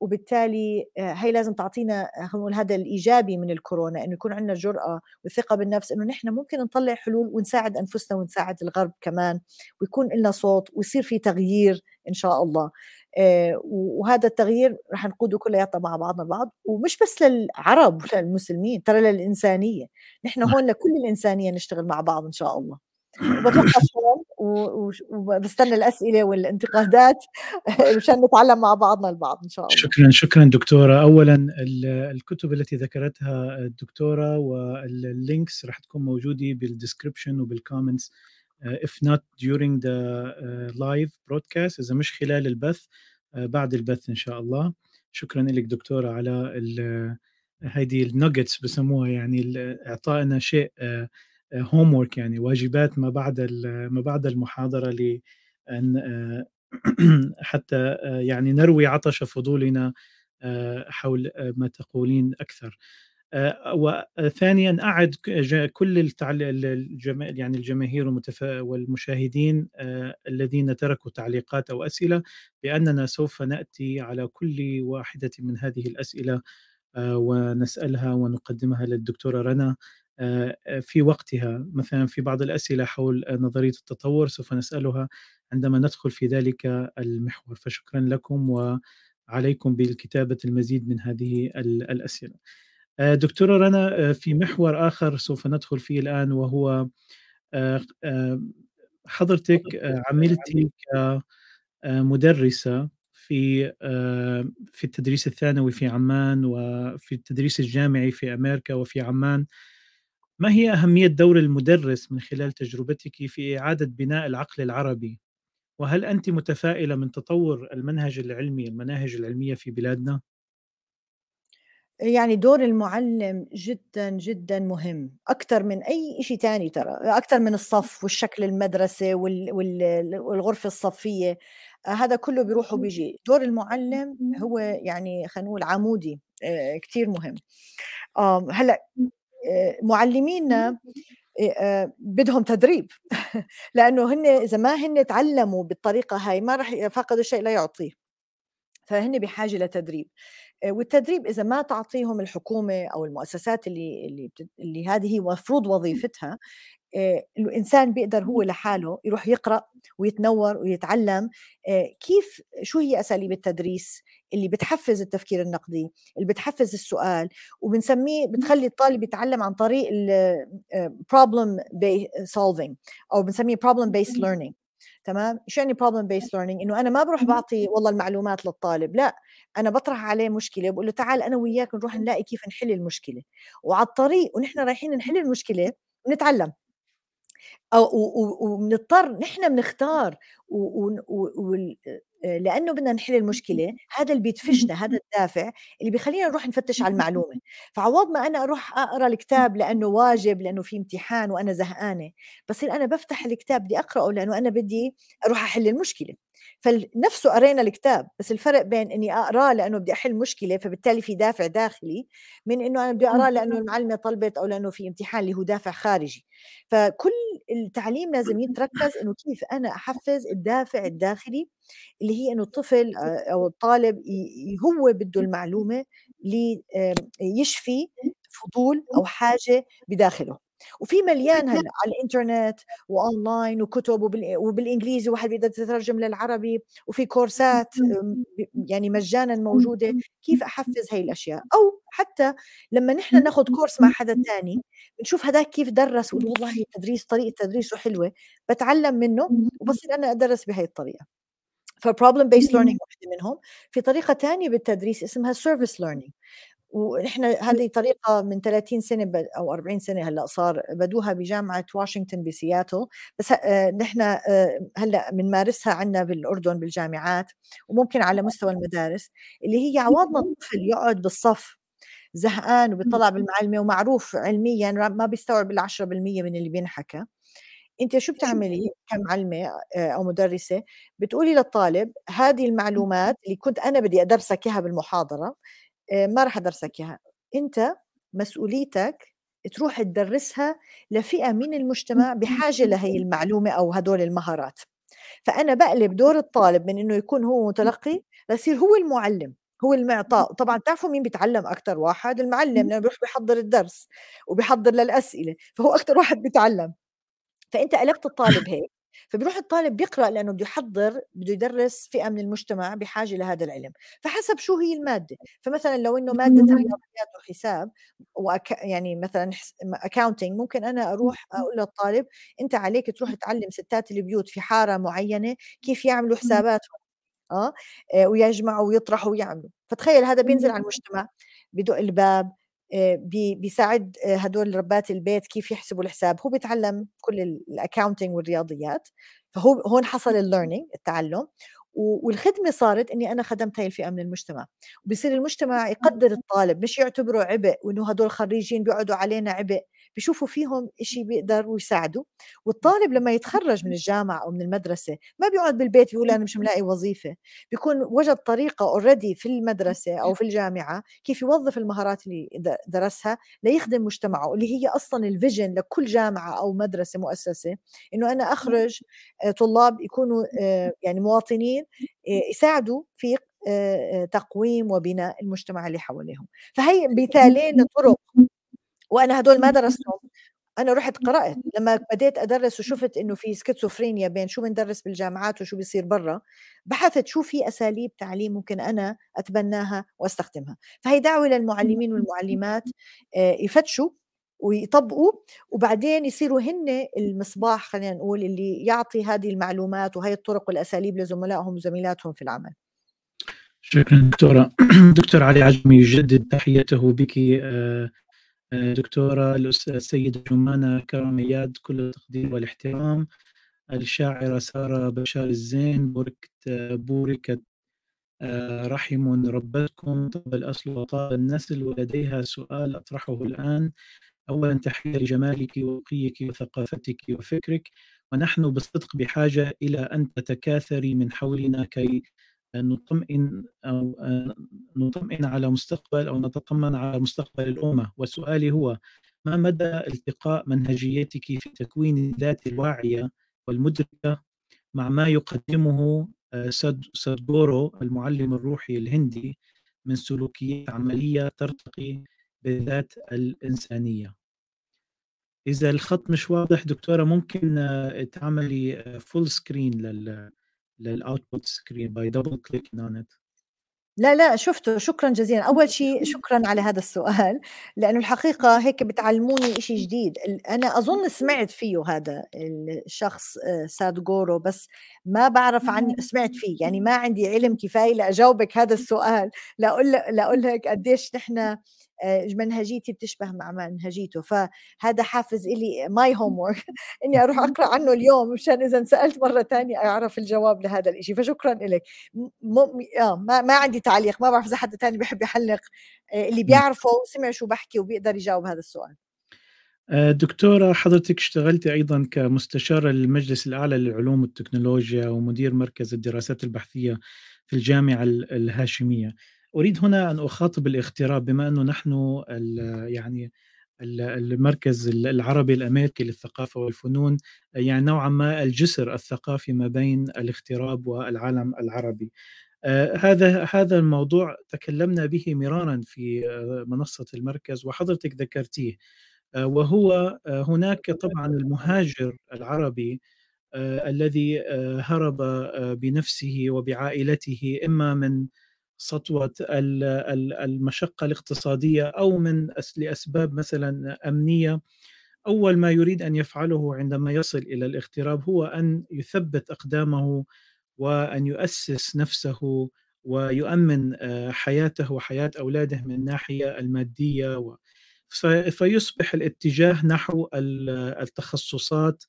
Speaker 4: وبالتالي آه، هي لازم تعطينا نقول هذا الإيجابي من الكورونا إنه يكون عندنا جرأة وثقه بالنفس إنه نحن ممكن نطلع حلول ونساعد أنفسنا ونساعد الغرب كمان ويكون لنا صوت ويصير في تغيير إن شاء الله. آه، وهذا التغيير رح نقوده كلياتنا مع بعضنا البعض ومش بس للعرب وللمسلمين ترى للإنسانية. نحن هون لكل الإنسانية نشتغل مع بعض إن شاء الله. وبتوقف وبستنى الأسئلة والانتقادات مشان نتعلم مع بعضنا البعض إن شاء الله.
Speaker 3: شكرا شكرا دكتورة. اولا الكتب التي ذكرتها الدكتورة وال links راح تكون موجودة بال description وبال comments if not during the live broadcast. إذا مش خلال البث بعد البث إن شاء الله. شكرا لك دكتورة على هذه النجتس بسموها يعني إعطائنا شيء هوم ورك يعني واجبات ما بعد ما بعد المحاضرة لأن آه، حتى آه، يعني نروي عطش فضولنا آه، حول ما تقولين أكثر. وثانيا أعد كل يعني الجماهير والمشاهدين الذين تركوا تعليقات أو أسئلة بأننا سوف نأتي على كل واحدة من هذه الأسئلة ونسألها ونقدمها للدكتورة رنا. في وقتها مثلا في بعض الأسئلة حول نظرية التطور سوف نسألها عندما ندخل في ذلك المحور. فشكرا لكم وعليكم بالكتابة المزيد من هذه الأسئلة. آه، دكتورة رنا في محور آخر سوف ندخل فيه الآن وهو حضرتك عملتي كمدرسة في في التدريس الثانوي في عمان وفي التدريس الجامعي في أمريكا وفي عمان. ما هي أهمية دور المدرس من خلال تجربتك في إعادة بناء العقل العربي؟ وهل أنت متفائلة من تطور المنهج العلمي المناهج العلمية في بلادنا؟
Speaker 4: يعني دور المعلم جدًا، جدًا مهم، أكتر من أي شيء تاني ترى، أكتر من الصف والشكل وال وال والغرفة الصفية، هذا كله بيروح وبيجي، دور المعلم هو يعني خلينا نقول عمودي آه، كتير مهم. آه، معلمينا بدهم تدريب لأنه هن إذا ما هن تعلموا بالطريقة هاي ما راح فقدوا الشيء لا يعطيه. فهن بحاجة لتدريب. آه، والتدريب إذا ما تعطيهم الحكومة أو المؤسسات اللي اللي اللي هذه هي مفروض وظيفتها آه، الانسان بيقدر هو لحاله يروح يقرأ ويتنور ويتعلم آه، كيف شو هي أساليب التدريس اللي بتحفز التفكير النقدي اللي بتحفز السؤال وبنسميه بتخلي الطالب يتعلم عن طريق problem solving أو بنسميه problem based learning. تمام؟ شو يعني problem based learning إنه أنا ما بروح بعطي والله المعلومات للطالب لا أنا بطرح عليه مشكلة بقول له تعال أنا وياك نروح نلاقي كيف نحل المشكلة وعلى الطريق ونحن رايحين نحل المشكلة نتعلم وبنضطر نحن بنختار آه، لأنه بدنا نحل المشكلة هذا اللي بيدفشنا هذا الدافع اللي بيخلينا نروح نفتش على المعلومة. فعوض ما أنا أروح أقرأ الكتاب لأنه واجب لأنه في امتحان وأنا زهقانة بصير أنا بفتح الكتاب بدي أقرأه لأنه أنا بدي أروح أحل المشكلة. فنفسه قرينا الكتاب بس الفرق بين إني أقراه لأنه بدي أحل مشكلة فبالتالي في دافع داخلي من إنه أنا بدي أقراه لأنه المعلمة طلبت أو لأنه في امتحان اللي هو دافع خارجي. فكل التعليم لازم يتركز إنه كيف أنا أحفز الدافع الداخلي اللي هي إنه الطفل أو الطالب هو بده المعلومة ليشفي فضول أو حاجة بداخله. وفي مليان هلا على الإنترنت واونلاين وكتب وبالإنجليزي واحد بيقدر يترجم للعربي وفي كورسات يعني مجانا موجودة. كيف أحفز هاي الأشياء؟ أو حتى لما نحن ناخذ كورس مع حدا تاني بنشوف هذاك كيف درس والله التدريس طريقة تدريسه حلوة بتعلم منه وبصير أنا أدرس بهي الطريقة. ف problem-based learning واحدة منهم. في طريقة ثانية بالتدريس اسمها service learning ونحن هذه طريقة من 30 سنة أو 40 سنة هلأ صار بدوها بجامعة واشنطن بسياتل. بس آه، نحن آه، هلأ بنمارسها عندنا بالأردن بالجامعات وممكن على مستوى المدارس اللي هي عوضنا الطفل يقعد بالصف زهقان وبيطلع بالمعلمة ومعروف علميا ما بيستوعب ال 10% من اللي بينحكى. أنت شو بتعملي كمعلمة آه، أو مدرسة؟ بتقولي للطالب هذه المعلومات اللي كنت أنا بدي أدرسك إياها بالمحاضرة آه، ما راح ادرسك إياها. أنت مسؤوليتك تروح تدرسها لفئة من المجتمع بحاجة لهي المعلومة أو هدول المهارات. فأنا بقلب دور الطالب من إنه يكون هو متلقي ليصير هو المعلم هو المعطاء. طبعا تعرفوا مين بيتعلم أكثر واحد المعلم لأنه بيروح بيحضر الدرس وبيحضر للأسئلة فهو أكثر واحد بيتعلم. فأنت قلبت الطالب هيك فبيروح الطالب بيقرأ لأنه بده يحضر بده يدرس فئة من المجتمع بحاجة لهذا العلم. فحسب شو هي المادة. فمثلا لو إنه مادة رياضيات وحساب وأك... يعني مثلا اكاونتنج ممكن أنا أروح أقول للطالب أنت عليك تروح تعلم ستات البيوت في حارة معينة كيف يعملوا حساباتهم آه, آه ويجمعوا ويطرحوا ويعملوا. فتخيل هذا بينزل على المجتمع بدق الباب بيساعد آه، هدول ربات البيت كيف يحسبوا الحساب. هو بيتعلم كل ال accounting والرياضيات فهو هون حصل ال learning التعلم والخدمة صارت إني أنا خدمت هاي الفئة من المجتمع. وبصير المجتمع يقدر الطالب مش يعتبره عبء وإنه هدول خريجين بيقعدوا علينا عبء. بيشوفوا فيهم شيء بيقدروا يساعدوا والطالب لما يتخرج من الجامعة أو من المدرسة ما بيقعد بالبيت بيقول أنا مش ملاقي وظيفة بيكون وجد طريقة already في المدرسة أو في الجامعة كيف يوظف المهارات اللي درسها ليخدم مجتمعه اللي هي أصلا ال vision لكل جامعة أو مدرسة مؤسسة إنه أنا أخرج آه، طلاب يكونوا آه، يعني مواطنين آه، يساعدوا في تقويم وبناء المجتمع اللي حواليهم. فهي مثالين لطرق وأنا هدول ما درستهم. أنا رحت قرأت لما بديت أدرس وشفت إنه في سكيزوفرينيا بين شو بندرس بالجامعات وشو بيصير برا بحثت شو في أساليب تعليم ممكن أنا أتبناها وأستخدمها. فهي دعوة للمعلمين والمعلمات آه، يفتشوا ويطبقوا وبعدين يصيروا هن المصباح خلينا نقول اللي يعطي هذه المعلومات وهي الطرق والأساليب لزملائهم وزميلاتهم في العمل.
Speaker 3: شكرا دكتورة. دكتور علي عجمي يجدد تحيته بك آه، دكتورة السيدة جمانة كرم إياد كل التقدير والاحترام. الشاعرة سارة بشار الزين بوركت بوركت رحم ربتكم. طاب الأصل وطاب النسل ولديها سؤال أطرحه الآن. أولا تحية لجمالك ورقيك وثقافتك وفكرك. ونحن بالصدق بحاجة إلى أن تتكاثري من حولنا كي نطمئن أو نطمئن على مستقبل أو نتطمن على مستقبل الأمة. وسؤالي هو ما مدى التقاء منهجيتك في تكوين الذات الواعية والمدركة مع ما يقدمه سادغورو المعلم الروحي الهندي من سلوكيات عملية ترتقي بالذات الإنسانية؟ إذا الخط مش واضح دكتورة ممكن آه، تعملي full screen لل لل output screen by double click on it
Speaker 4: لا لا شفته. شكرا جزيلا. أول شيء شكرا. على هذا السؤال لأنه الحقيقة هيك بتعلموني شيء جديد. أنا أظن سمعت فيه هذا الشخص آه، سادغورو بس ما بعرف عن سمعت فيه. يعني ما عندي علم كفاية لأجاوبك هذا السؤال. لأقول لأقول لك قديش نحن منهجيتي بتشبه مع منهجيته فهذا حافز إلي my homework إني أروح أقرأ عنه اليوم مشان إذا سألت مرة تانية أعرف الجواب لهذا الإشي. فشكرا لك م... آه ما... ما عندي تعليق ما بعرف إذا حد تاني بيحب يحلق آه، اللي بيعرفه وسمع شو بحكي وبيقدر يجاوب هذا السؤال.
Speaker 3: آه، دكتورة حضرتك اشتغلتي أيضا كمستشارة للمجلس الأعلى للعلوم والتكنولوجيا ومدير مركز الدراسات البحثية في الجامعة الهاشمية. أريد هنا أن أخاطب الاغتراب بما أنه نحن يعني المركز العربي الأمريكي للثقافة والفنون يعني نوعا ما الجسر الثقافي ما بين الاغتراب والعالم العربي. آه، هذا هذا الموضوع تكلمنا به مرارا في آه، منصة المركز وحضرتك ذكرتيه آه، وهو هناك طبعا المهاجر العربي الذي هرب بنفسه وبعائلته إما من سطوة المشقة الاقتصادية أو من لأسباب مثلا أمنية أول ما يريد أن يفعله عندما يصل إلى الاغتراب هو أن يثبت أقدامه وأن يؤسس نفسه ويؤمن آه، حياته وحياة أولاده من الناحيه المادية فيصبح الاتجاه نحو التخصصات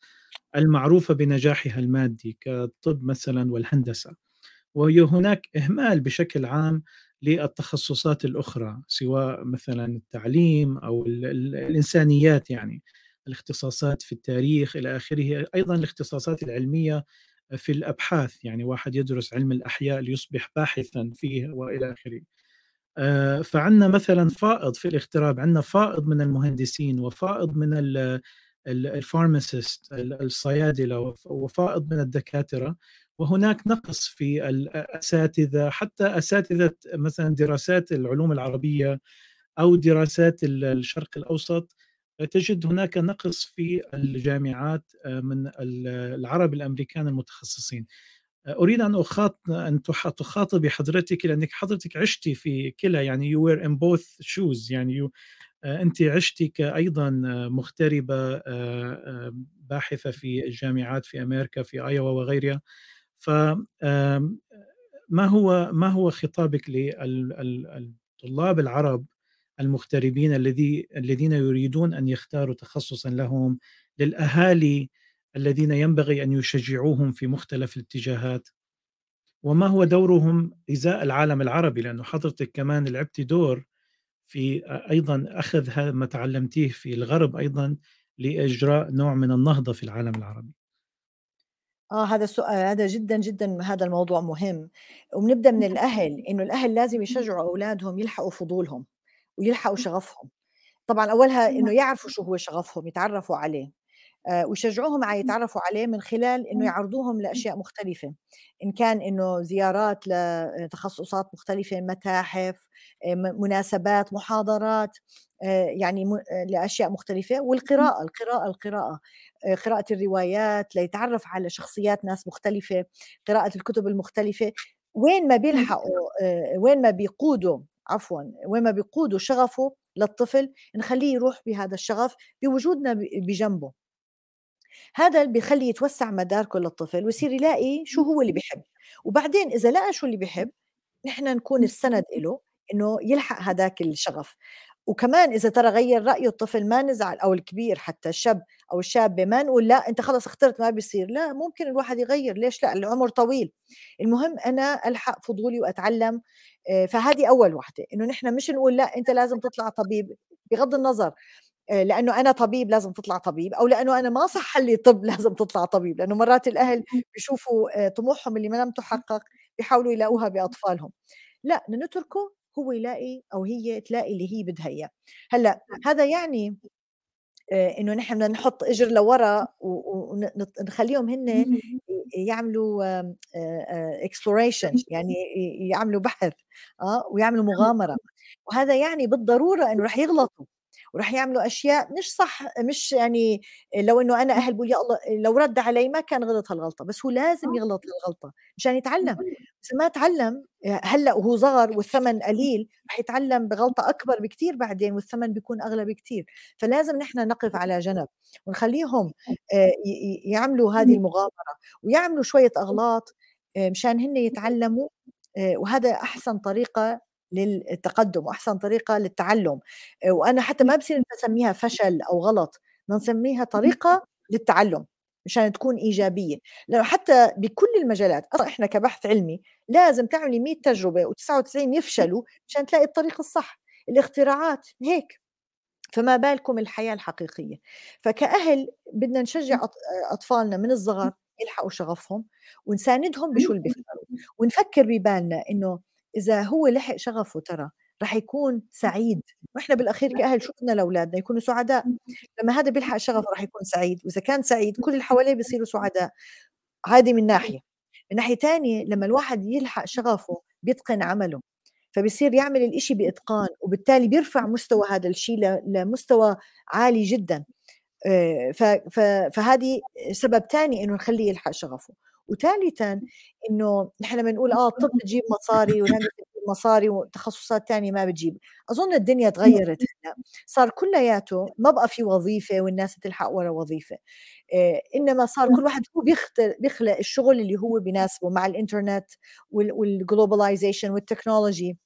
Speaker 3: المعروفة بنجاحها المادي كالطب مثلا والهندسة. وهناك إهمال بشكل عام للتخصصات الأخرى سواء مثلا التعليم أو الإنسانيات يعني الاختصاصات في التاريخ إلى آخره أيضا الاختصاصات العلمية في الأبحاث يعني واحد يدرس علم الأحياء ليصبح باحثا فيه وإلى آخره. آه، فعندنا مثلا فائض في الاغتراب عندنا فائض من المهندسين وفائض من الفارماسيست الصيادلة وفائض من الدكاترة. وهناك نقص في الأساتذة حتى أساتذة مثلا دراسات العلوم العربية أو دراسات الشرق الأوسط تجد هناك نقص في الجامعات آه، من العرب الأمريكان المتخصصين. أريد أن اخاطب أن تخاطبي حضرتك لأنك حضرتك عشتي في كلا يعني you were in both shoes يعني you آه، أنت عشتي كأيضا مغتربة آه، باحثة في الجامعات في أمريكا في ايوا وغيرها ف ما هو ما هو خطابك للطلاب العرب المغتربين الذي الذين يريدون أن يختاروا تخصصا لهم للأهالي الذين ينبغي أن يشجعوهم في مختلف الاتجاهات؟ وما هو دورهم إزاء العالم العربي؟ لأنه حضرتك كمان لعبتي دور في أيضا أخذ ما تعلمتيه في الغرب أيضا لإجراء نوع من النهضة في العالم العربي.
Speaker 4: آه هذا السؤال هذا جدًا، جدًا هذا الموضوع مهم، وبنبدأ من الأهل، إنه الأهل لازم يشجعوا أولادهم يلحقوا فضولهم، ويلحقوا شغفهم، طبعًا أولها إنه يعرفوا شو هو شغفهم، يتعرفوا عليه. آه، ويشجعوهم على يتعرفوا عليه من خلال إنه يعرضوهم لأشياء مختلفة. إن كان إنه زيارات لتخصصات مختلفة متاحف آه، مناسبات محاضرات آه، يعني لأشياء مختلفة. والقراءة القراءة القراءة قراءة الروايات ليتعرف على شخصيات ناس مختلفة قراءة الكتب المختلفة. وين ما بيلحقوا وين ما بيقودوا عفوا وين ما بيقودوا شغفه للطفل نخليه يروح بهذا الشغف بوجودنا بجنبه. هذا اللي بيخلي يتوسع مداركه للطفل ويصير يلاقي شو هو اللي بيحب. وبعدين إذا لقى شو اللي بيحب نحن نكون السند له إنه يلحق هذاك الشغف. وكمان إذا ترى غير رأيه الطفل ما نزعل أو الكبير حتى الشاب أو الشابة ما نقول لا أنت خلص اخترت ما بيصير. لا ممكن الواحد يغير. ليش لا؟ العمر طويل. المهم أنا ألحق فضولي وأتعلم. آه، فهذه أول وحدة إنه نحن مش نقول لا أنت لازم تطلع طبيب. بغض النظر لأنه أنا طبيب لازم تطلع طبيب أو لأنه أنا ما صح لي طب لازم تطلع طبيب لأنه مرات الأهل بيشوفوا آه، طموحهم اللي ما لم تحقق بيحاولوا يلاقوها بأطفالهم. لا نتركه هو يلاقي أو هي تلاقي اللي هي بدها إياه. هلأ هذا يعني إنه نحن بدنا نحط إجر لورا ونخليهم هن يعملوا اكسبلوريشن يعني يعملوا بحث آه ويعملوا مغامرة. وهذا يعني بالضرورة إنه رح يغلطوا. وراح يعملوا أشياء مش صح مش يعني لو إنه أنا أهل بقول يا الله لو رد علي ما كان غلط هالغلطه بس هو لازم يغلط الغلطة مشان يتعلم. بس ما تعلم هلأ وهو صغر والثمن قليل رح يتعلم بغلطة أكبر بكثير بعدين والثمن بيكون أغلى بكثير فلازم نحن نقف على جنب ونخليهم يعملوا هذه المغامرة ويعملوا شوية أغلاط مشان هن يتعلموا وهذا أحسن طريقة للتقدم وأحسن طريقة للتعلم وأنا حتى ما بصير نسميها فشل أو غلط نسميها طريقة للتعلم مشان تكون إيجابية. لأنه حتى بكل المجالات إحنا كبحث علمي لازم تعملي 100 تجربة و99 يفشلوا مشان تلاقي الطريق الصح الاختراعات هيك فما بالكم الحياة الحقيقية. فكأهل بدنا نشجع أطفالنا من الصغر يلحقوا شغفهم ونساندهم بشو اللي بيختاروا ونفكر ببالنا إنه إذا هو لحق شغفه ترى رح يكون سعيد وإحنا بالأخير كأهل شو بدنا لأولادنا يكونوا سعداء. لما هذا بيلحق شغفه رح يكون سعيد وإذا كان سعيد كل اللي حواليه بيصيروا سعداء. هذه من ناحية. من ناحية ثانية لما الواحد يلحق شغفه بيتقن عمله فبيصير يعمل الإشي بإتقان وبالتالي بيرفع مستوى هذا الشيء لمستوى عالي جدا. فهذه سبب ثاني إنه نخليه يلحق شغفه. وثالثا إنه نحن بنقول آه الطب بتجيب مصاري وهندسه بتجيب مصاري وتخصصات ثانية ما بتجيب. أظن الدنيا تغيرت هلأ. صار كلياته ما بقى في وظيفة والناس تلحق ورا وظيفة. إيه إنما صار كل واحد هو بيخلق الشغل اللي هو بيناسبه مع الإنترنت وال globalization وال technology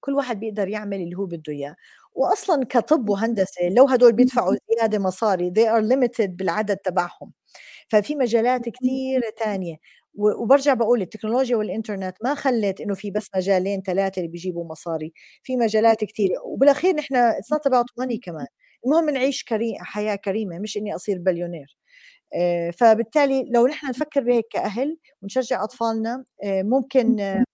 Speaker 4: كل واحد بيقدر يعمل اللي هو بده إياه. واصلا كطب وهندسة لو هدول بيدفعوا زيادة مصاري they are limited بالعدد تبعهم. ففي مجالات كثير تانية. وبرجع بقول التكنولوجيا والإنترنت ما خلت إنه في بس مجالين ثلاثة اللي بيجيبوا مصاري في مجالات كثير وبالأخير نحن it's not about money كمان. المهم نعيش كريم حياة كريمة مش إني أصير بليونير. آه، فبالتالي لو نحن نفكر بهيك كأهل ونشجع أطفالنا آه، ممكن آه،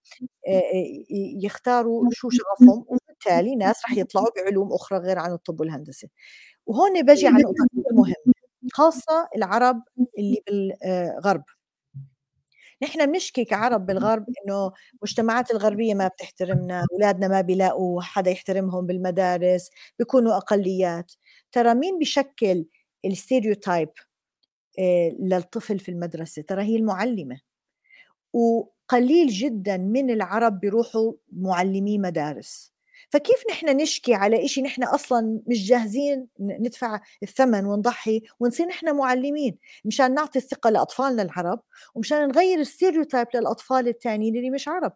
Speaker 4: يختاروا شو شغفهم وبالتالي ناس رح يطلعوا بعلوم أخرى غير عن الطب والهندسة. وهون بجي على نقطة مهمة. خاصة العرب اللي بالغرب. نحن بنشكي كعرب بالغرب إنه المجتمعات الغربية ما بتحترمنا أولادنا ما بيلاقوا حدا يحترمهم بالمدارس بيكونوا أقليات. ترى مين بشكل الستيريوتايب للطفل في المدرسة؟ ترى هي المعلمة. وقليل جدا من العرب بيروحوا معلمي مدارس. فكيف نحن نشكي على إشي نحن أصلا مش جاهزين ندفع الثمن ونضحي ونصير نحن معلمين؟ مشان نعطي الثقة لأطفالنا العرب ومشان نغير ال stereotype للأطفال التانيين اللي مش عرب.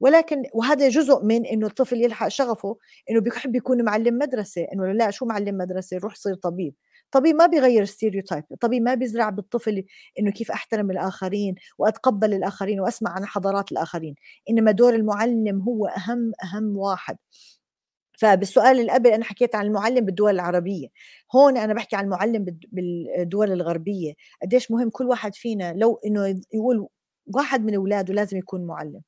Speaker 4: ولكن وهذا جزء من إنه الطفل يلحق شغفه إنه بيحب يكون معلم مدرسة إنه لا شو معلم مدرسة؟ روح صير طبيب. طبيب ما بيغير stereotype طبيب ما بيزرع بالطفل إنه كيف أحترم الآخرين وأتقبل الآخرين وأسمع عن حضارات الآخرين إنما دور المعلم هو أهم أهم واحد. فبالسؤال اللي قبل أنا حكيت عن المعلم بالدول العربية هون أنا بحكي عن المعلم بالدول الغربية قديش مهم كل واحد فينا لو إنه يقول واحد من أولاده لازم يكون معلم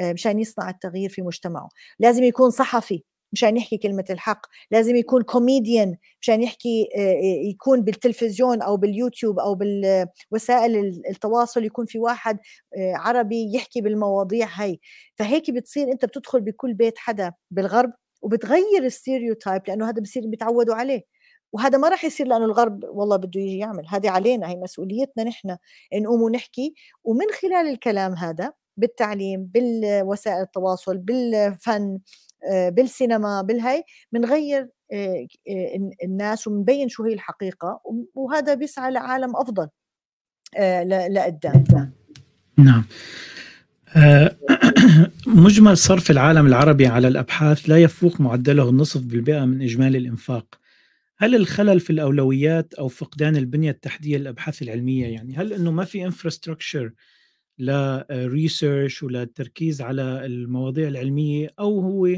Speaker 4: آه، مشان يصنع التغيير في مجتمعه لازم يكون صحفي. مشان يحكي كلمة الحق لازم يكون كوميديان مشان يحكي يكون بالتلفزيون أو باليوتيوب أو بالوسائل التواصل يكون في واحد عربي يحكي بالمواضيع هاي. فهيك بتصير أنت بتدخل بكل بيت حدا بالغرب وبتغير الستيريوتايب لأنه هذا بصير بيتعودوا عليه. وهذا ما راح يصير لأنه الغرب والله بده يجي يعمل. هذه علينا هي مسؤوليتنا نحن نقوم ونحكي. ومن خلال الكلام هذا بالتعليم بالوسائل التواصل بالفن آه، بالسينما بالهي بنغير آه، آه، الناس وبنبين شو هي الحقيقة وهذا بيسعى لعالم أفضل لقدام.
Speaker 3: نعم. مجمل صرف العالم العربي على الأبحاث لا يفوق معدله النصف بالمئه من إجمالي الإنفاق. هل الخلل في الأولويات أو فقدان البنية التحتية للأبحاث العلمية يعني هل إنه ما في انفراستراكشر لريسيرش وللتركيز على المواضيع العلمية أو هو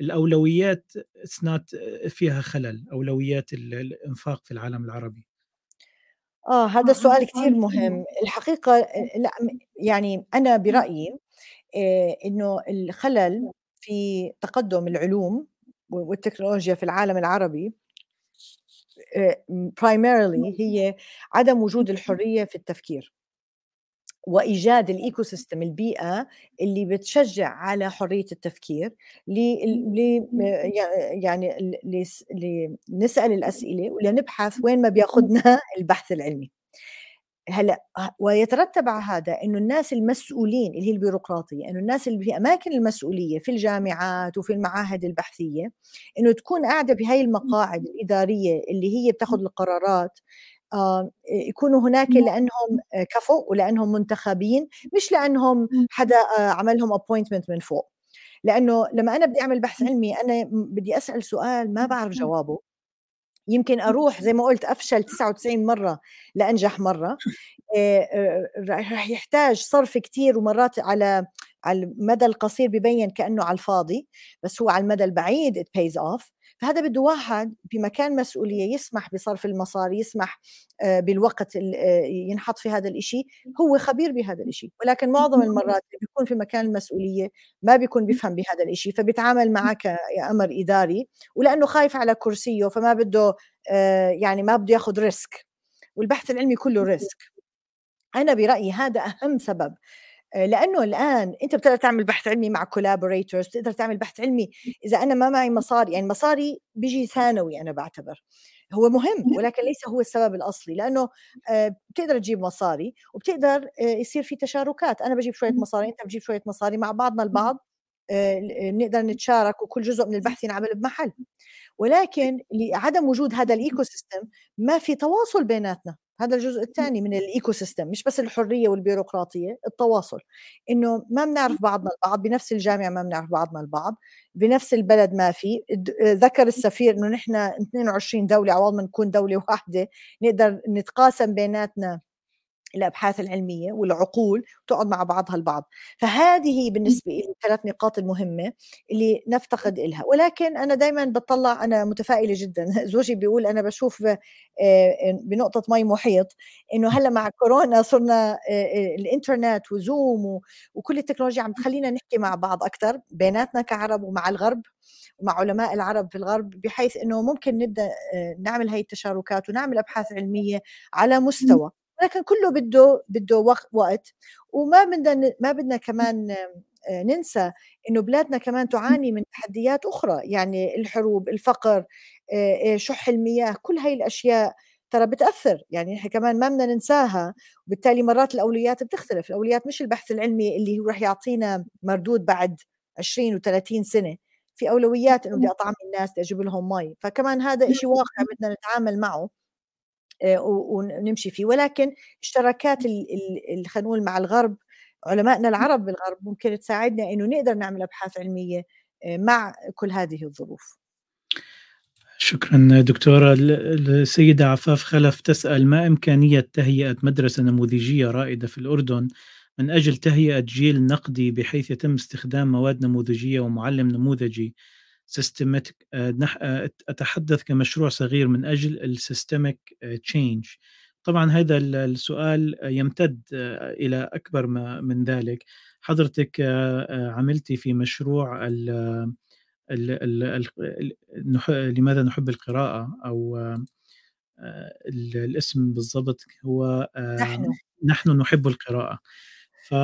Speaker 3: الأولويات سنات فيها خلل أولويات الإنفاق في العالم العربي.
Speaker 4: آه هذا سؤال كثير مهم. الحقيقة لا يعني أنا برأيي آه، إنه الخلل في تقدم العلوم والتكنولوجيا في العالم العربي primarily هي عدم وجود الحرية في التفكير. وإيجاد ال ecosystem البيئة اللي بتشجع على حرية التفكير ل يعني لنسال الأسئلة ولنبحث وين ما بياخذنا البحث العلمي. هلأ ويترتب على هذا إنه الناس المسؤولين اللي هي البيروقراطية إنه الناس اللي في أماكن المسؤولية في الجامعات وفي المعاهد البحثية إنه تكون قاعدة بهي المقاعد الإدارية اللي هي بتاخذ القرارات يكونوا هناك لأنهم كفوا ولأنهم منتخبين مش لأنهم حدا آه، عملهم ابوينتمنت من فوق. لأنه لما أنا بدي أعمل بحث علمي أنا بدي أسأل سؤال ما بعرف جوابه. يمكن أروح زي ما قلت أفشل 99 مرة لأنجح مرة. راح يحتاج صرف كثير ومرات على على المدى القصير ببين كأنه على الفاضي بس هو على المدى البعيد it pays off. فهذا بده واحد بمكان مسؤولية يسمح بصرف المصاري يسمح بالوقت ينحط في هذا الإشي هو خبير بهذا الإشي. ولكن معظم المرات اللي بيكون في مكان المسؤولية ما بيكون بيفهم بهذا الإشي فبيتعامل معك أمر إداري ولأنه خايف على كرسيه فما بده يعني ما بده ياخذ risk. والبحث العلمي كله risk. أنا برأيي هذا أهم سبب. آه، لأنه الآن أنت بتقدر تعمل بحث علمي مع collaborators بتقدر تعمل بحث علمي إذا أنا ما معي مصاري يعني مصاري بيجي ثانوي أنا بعتبر. هو مهم ولكن ليس هو السبب الأصلي لأنه آه، بتقدر تجيب مصاري وبتقدر آه، يصير في تشاركات. أنا بجيب شوية مصاري أنت بتجيب شوية مصاري مع بعضنا البعض نقدر نتشارك وكل جزء من البحث ينعمل بمحل. ولكن لعدم وجود هذا ال ecosystem ما في تواصل بيناتنا. هذا الجزء الثاني من ال ecosystem مش بس الحرية والبيروقراطية التواصل. إنه ما بنعرف بعضنا البعض بنفس الجامعة ما بنعرف بعضنا البعض بنفس البلد ما في. ذكر السفير إنه نحن 22 دولة عوض ما نكون دولة واحدة نقدر نتقاسم بيناتنا. الأبحاث العلمية والعقول تقعد مع بعضها البعض فهذه بالنسبة لي الثلاث نقاط المهمة اللي نفتقد إلها. ولكن أنا دائما بطلع أنا متفائلة جدا. زوجي بيقول أنا بشوف بنقطة مي محيط إنه هلأ مع كورونا صرنا الإنترنت وزوم وكل التكنولوجيا عم تخلينا نحكي مع بعض أكثر بيناتنا كعرب ومع الغرب ومع علماء العرب في الغرب بحيث إنه ممكن نبدأ نعمل هي التشاركات ونعمل أبحاث علمية على مستوى. لكن كله بده بده وقت وقت. وما بدنا ما بدنا كمان آه، ننسى إنه بلادنا كمان تعاني من تحديات أخرى. يعني الحروب الفقر آه، آه، شح المياه كل هاي الأشياء ترى بتأثر. يعني إحنا كمان ما بدنا ننساها. وبالتالي مرات الأولويات بتختلف. الأولويات مش البحث العلمي اللي هو رح يعطينا مردود بعد 20 و30 سنة. في أولويات إنه بدي أطعم الناس بدي أجيب لهم مي. فكمان هذا شيء واقع بدنا نتعامل معه. ونمشي فيه. ولكن اشتراكات خلينا نقول مع الغرب علمائنا العرب بالغرب ممكن تساعدنا إنه نقدر نعمل أبحاث علمية آه، مع كل هذه الظروف.
Speaker 3: شكرا دكتورة. السيدة عفاف خلف تسأل ما إمكانية تهيئة مدرسة نموذجية رائدة في الأردن من أجل تهيئة جيل نقدي بحيث يتم استخدام مواد نموذجية ومعلم نموذجي؟ systematic آه، آه، أتحدث كمشروع صغير من أجل ال systemic change طبعا هذا السؤال يمتد آه، إلى أكبر ما من ذلك. حضرتك عملتي في مشروع ال ال ال ال لماذا نحب القراءة؟ أو الاسم بالضبط هو
Speaker 4: نحن.
Speaker 3: نحن نحب القراءة. ف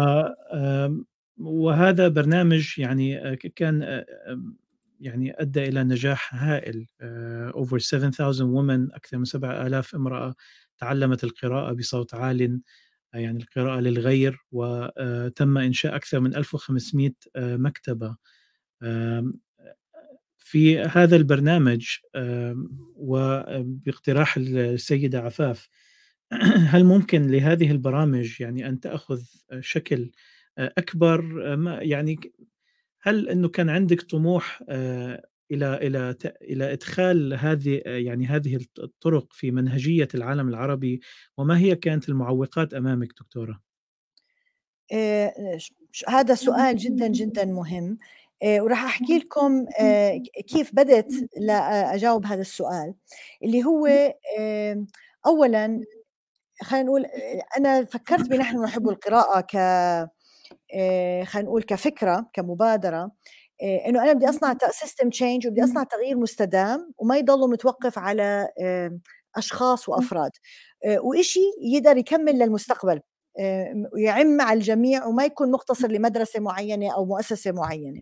Speaker 3: وهذا برنامج يعني كان يعني أدى إلى نجاح هائل. اوفر 7000 وومن أكثر من 7000 امرأة تعلمت القراءة بصوت عال يعني القراءة للغير وتم إنشاء أكثر من 1500 آه، مكتبة. في هذا البرنامج وباقتراح السيدة عفاف هل ممكن لهذه البرامج يعني أن تأخذ شكل أكبر؟ يعني هل إنه كان عندك طموح آه، إلى إلى إلى إدخال هذه يعني هذه الطرق في منهجية العالم العربي وما هي كانت المعوقات أمامك دكتورة؟
Speaker 4: آه، هذا سؤال جدا جدا مهم آه، وراح أحكي لكم آه، كيف بدت لاجاوب هذا السؤال اللي هو اولا خلينا نقول أنا فكرت بنحن نحب القراءة ك خلينا نقول كفكرة كمبادرة إنه أنا بدي أصنع system change وبدي أصنع تغيير مستدام وما يضل متوقف على أشخاص وأفراد وإشي يقدر يكمل للمستقبل ويعم على الجميع وما يكون مقتصر لمدرسة معينة أو مؤسسة معينة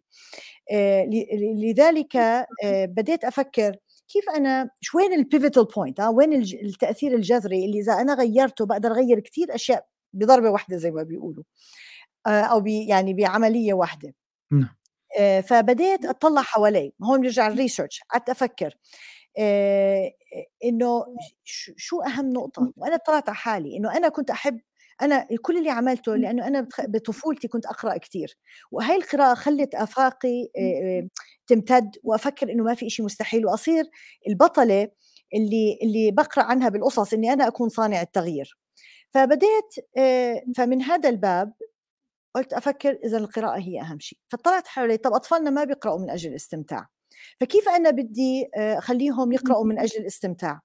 Speaker 4: لذلك بديت أفكر كيف أنا شو وين ال pivotal point وين التأثير الجذري اللي إذا أنا غيرته بقدر أغير كثير أشياء بضربة واحدة زي ما بيقولوا. أو بي يعني بعملية واحدة. نعم. فبديت أطلع حوالي هون بنرجع لل research قعدت أفكر. إنه شو أهم نقطة؟ وأنا طلعت على حالي إنه أنا كنت أحب أنا كل اللي عملته لأنه أنا بطفولتي كنت أقرأ كثير وهي القراءة خلت أفاقي تمتد وأفكر إنه ما في شيء مستحيل. وأصير البطلة اللي اللي بقرأ عنها بالقصص إني أنا أكون صانع التغيير. فبديت فمن هذا الباب قلت أفكر إذا القراءة هي أهم شيء. فطلعت حوالي طب أطفالنا ما بيقرأوا من أجل الاستمتاع. فكيف أنا بدي أخليهم يقرأوا من أجل الاستمتاع؟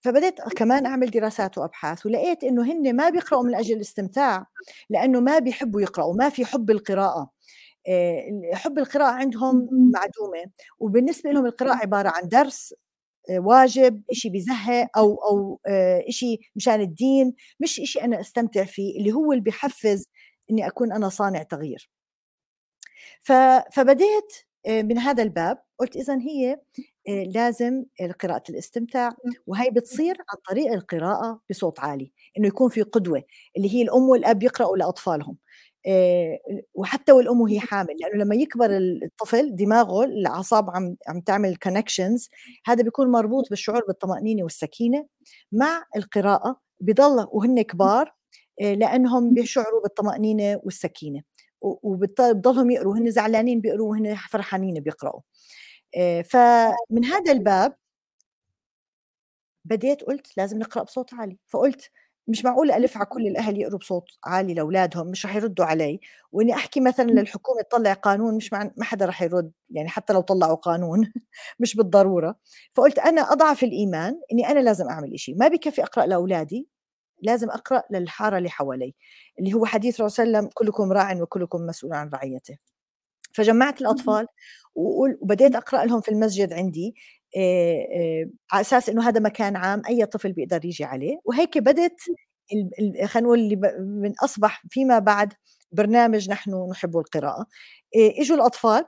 Speaker 4: فبدأت كمان أعمل دراسات وأبحاث ولقيت إنه هن ما بيقرأوا من أجل الاستمتاع لأنه ما بيحبوا يقرأوا ما في حب القراءة. حب القراءة عندهم معدومة. وبالنسبة لهم القراءة عبارة عن درس واجب إشي بزهق أو أو إشي مشان الدين مش إشي أنا أستمتع فيه اللي هو اللي بيحفز إني أكون أنا صانع تغيير. فبديت من هذا الباب قلت إذا هي لازم قراءة الاستمتاع وهي بتصير عن طريق القراءة بصوت عالي إنه يكون في قدوة اللي هي الأم والأب يقرأوا لأطفالهم. وحتى والأم وهي حامل لأنه لما يكبر الطفل دماغه الأعصاب عم عم تعمل كونكشنز هذا بيكون مربوط بالشعور بالطمأنينة والسكينة مع القراءة بضل وهن كبار لأنهم بيشعروا بالطمأنينة والسكينة وبضلهم يقروا هن زعلانين بيقروا وهن فرحانين بيقرأوا. فمن هذا الباب بديت قلت لازم نقرأ بصوت عالي فقلت مش معقول ألف على كل الأهل يقروا بصوت عالي لأولادهم مش رح يردوا علي. وإني أحكي مثلا للحكومة تطلع قانون مش مع ما حدا رح يرد يعني حتى لو طلعوا قانون مش بالضرورة. فقلت أنا أضعف الإيمان إني أنا لازم أعمل شيء ما بكفي أقرأ لأولادي لازم أقرأ للحارة اللي حوالي اللي هو حديث صلى الله وسلم كلكم راع وكلكم مسؤول عن رعيته. فجمعت الأطفال وبديت أقرأ لهم في المسجد عندي. على أساس إنه هذا مكان عام أي طفل بيقدر يجي عليه وهيك بدت خلينا نقول اللي من أصبح فيما بعد برنامج نحن نحب القراءة. إجوا الأطفال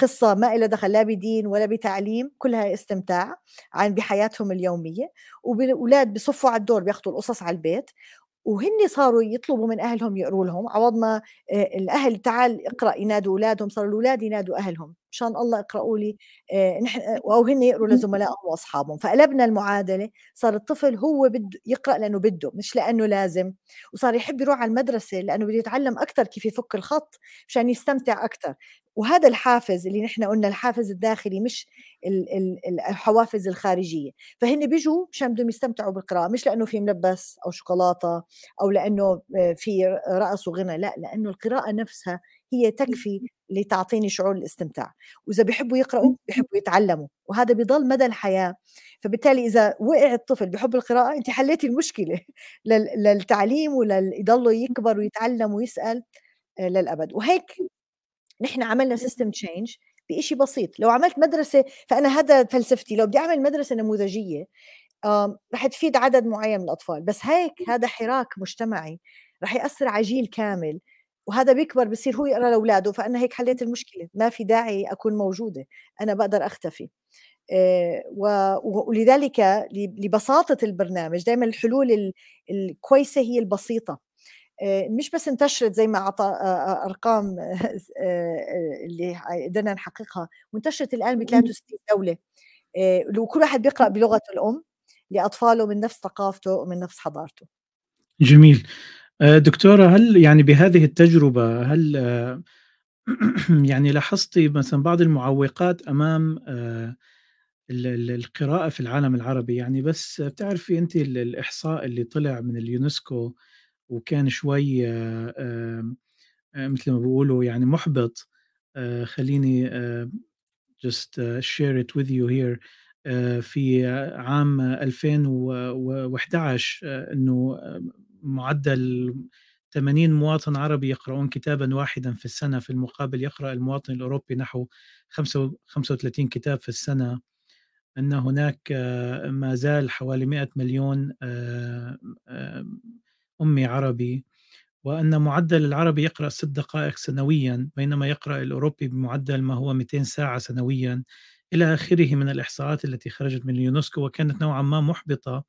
Speaker 4: قصة ما إلها دخل لا بدين ولا بتعليم كلها استمتاع عن بحياتهم اليومية وبالأولاد بصفوا على الدور بياخذوا القصص على البيت وهن صاروا يطلبوا من أهلهم يقروا لهم عوض ما الأهل تعال اقرأ ينادوا أولادهم صاروا الأولاد ينادوا أهلهم. مشان الله اقرأوا لي نحن أو هن يقروا لزملائهم وأصحابهم. فقلبنا المعادلة صار الطفل هو بده يقرأ لأنه بده مش لأنه لازم. وصار يحب يروح على المدرسة لأنه بده يتعلم أكثر كيف يفك الخط مشان يستمتع أكثر وهذا الحافز اللي نحن قلنا الحافز الداخلي مش الحوافز الخارجية. فهن بيجوا مشان بدهم يستمتعوا بالقراءة مش لأنه في ملبس أو شوكولاتة أو لأنه في رقص وغنى لا لأنه القراءة نفسها هي تكفي لتعطيني شعور الاستمتاع وإذا بيحبوا يقرأوا بيحبوا يتعلموا وهذا بيضل مدى الحياة. فبالتالي إذا وقع الطفل بحب القراءة انت حليتي المشكلة للتعليم وليضلوا يكبر ويتعلم ويسأل للأبد. وهيك نحن عملنا system change بشيء بسيط. لو عملت مدرسة فأنا هذا فلسفتي لو بدي أعمل مدرسة نموذجية رح تفيد عدد معين من الأطفال. بس هيك هذا حراك مجتمعي رح يأثر على جيل كامل. وهذا بيكبر بصير هو يقرا لأولاده فأنا هيك حليت المشكلة. ما في داعي أكون موجودة. أنا بقدر أختفي. ولذلك لبساطة البرنامج دائما الحلول الكويسة هي البسيطة. مش بس انتشرت زي ما أعطى أرقام اللي قدرنا نحققها. وانتشرت الآن ب 63 دولة. وكل واحد بيقرأ بلغته الأم لأطفاله من نفس ثقافته ومن نفس حضارته.
Speaker 3: جميل. دكتورة هل يعني بهذه التجربة هل يعني لاحظتي مثلا بعض المعوقات أمام آه، القراءة في العالم العربي؟ يعني بس بتعرفي انت الإحصاء اللي طلع من اليونسكو وكان شوي آه، مثل ما بيقولوا يعني محبط خليني just share it with you here في عام 2011 إنه معدل 80 مواطن عربي يقرؤون كتابا واحدا في السنة في المقابل يقرأ المواطن الأوروبي نحو 35 كتاب في السنة. أن هناك آه، ما زال حوالي 100 مليون آه، آه، أمي عربي. وأن معدل العربي يقرأ ست دقائق سنويا بينما يقرأ الأوروبي بمعدل ما هو 200 ساعة سنويا. إلى آخره من الإحصاءات التي خرجت من اليونسكو وكانت نوعا ما محبطة.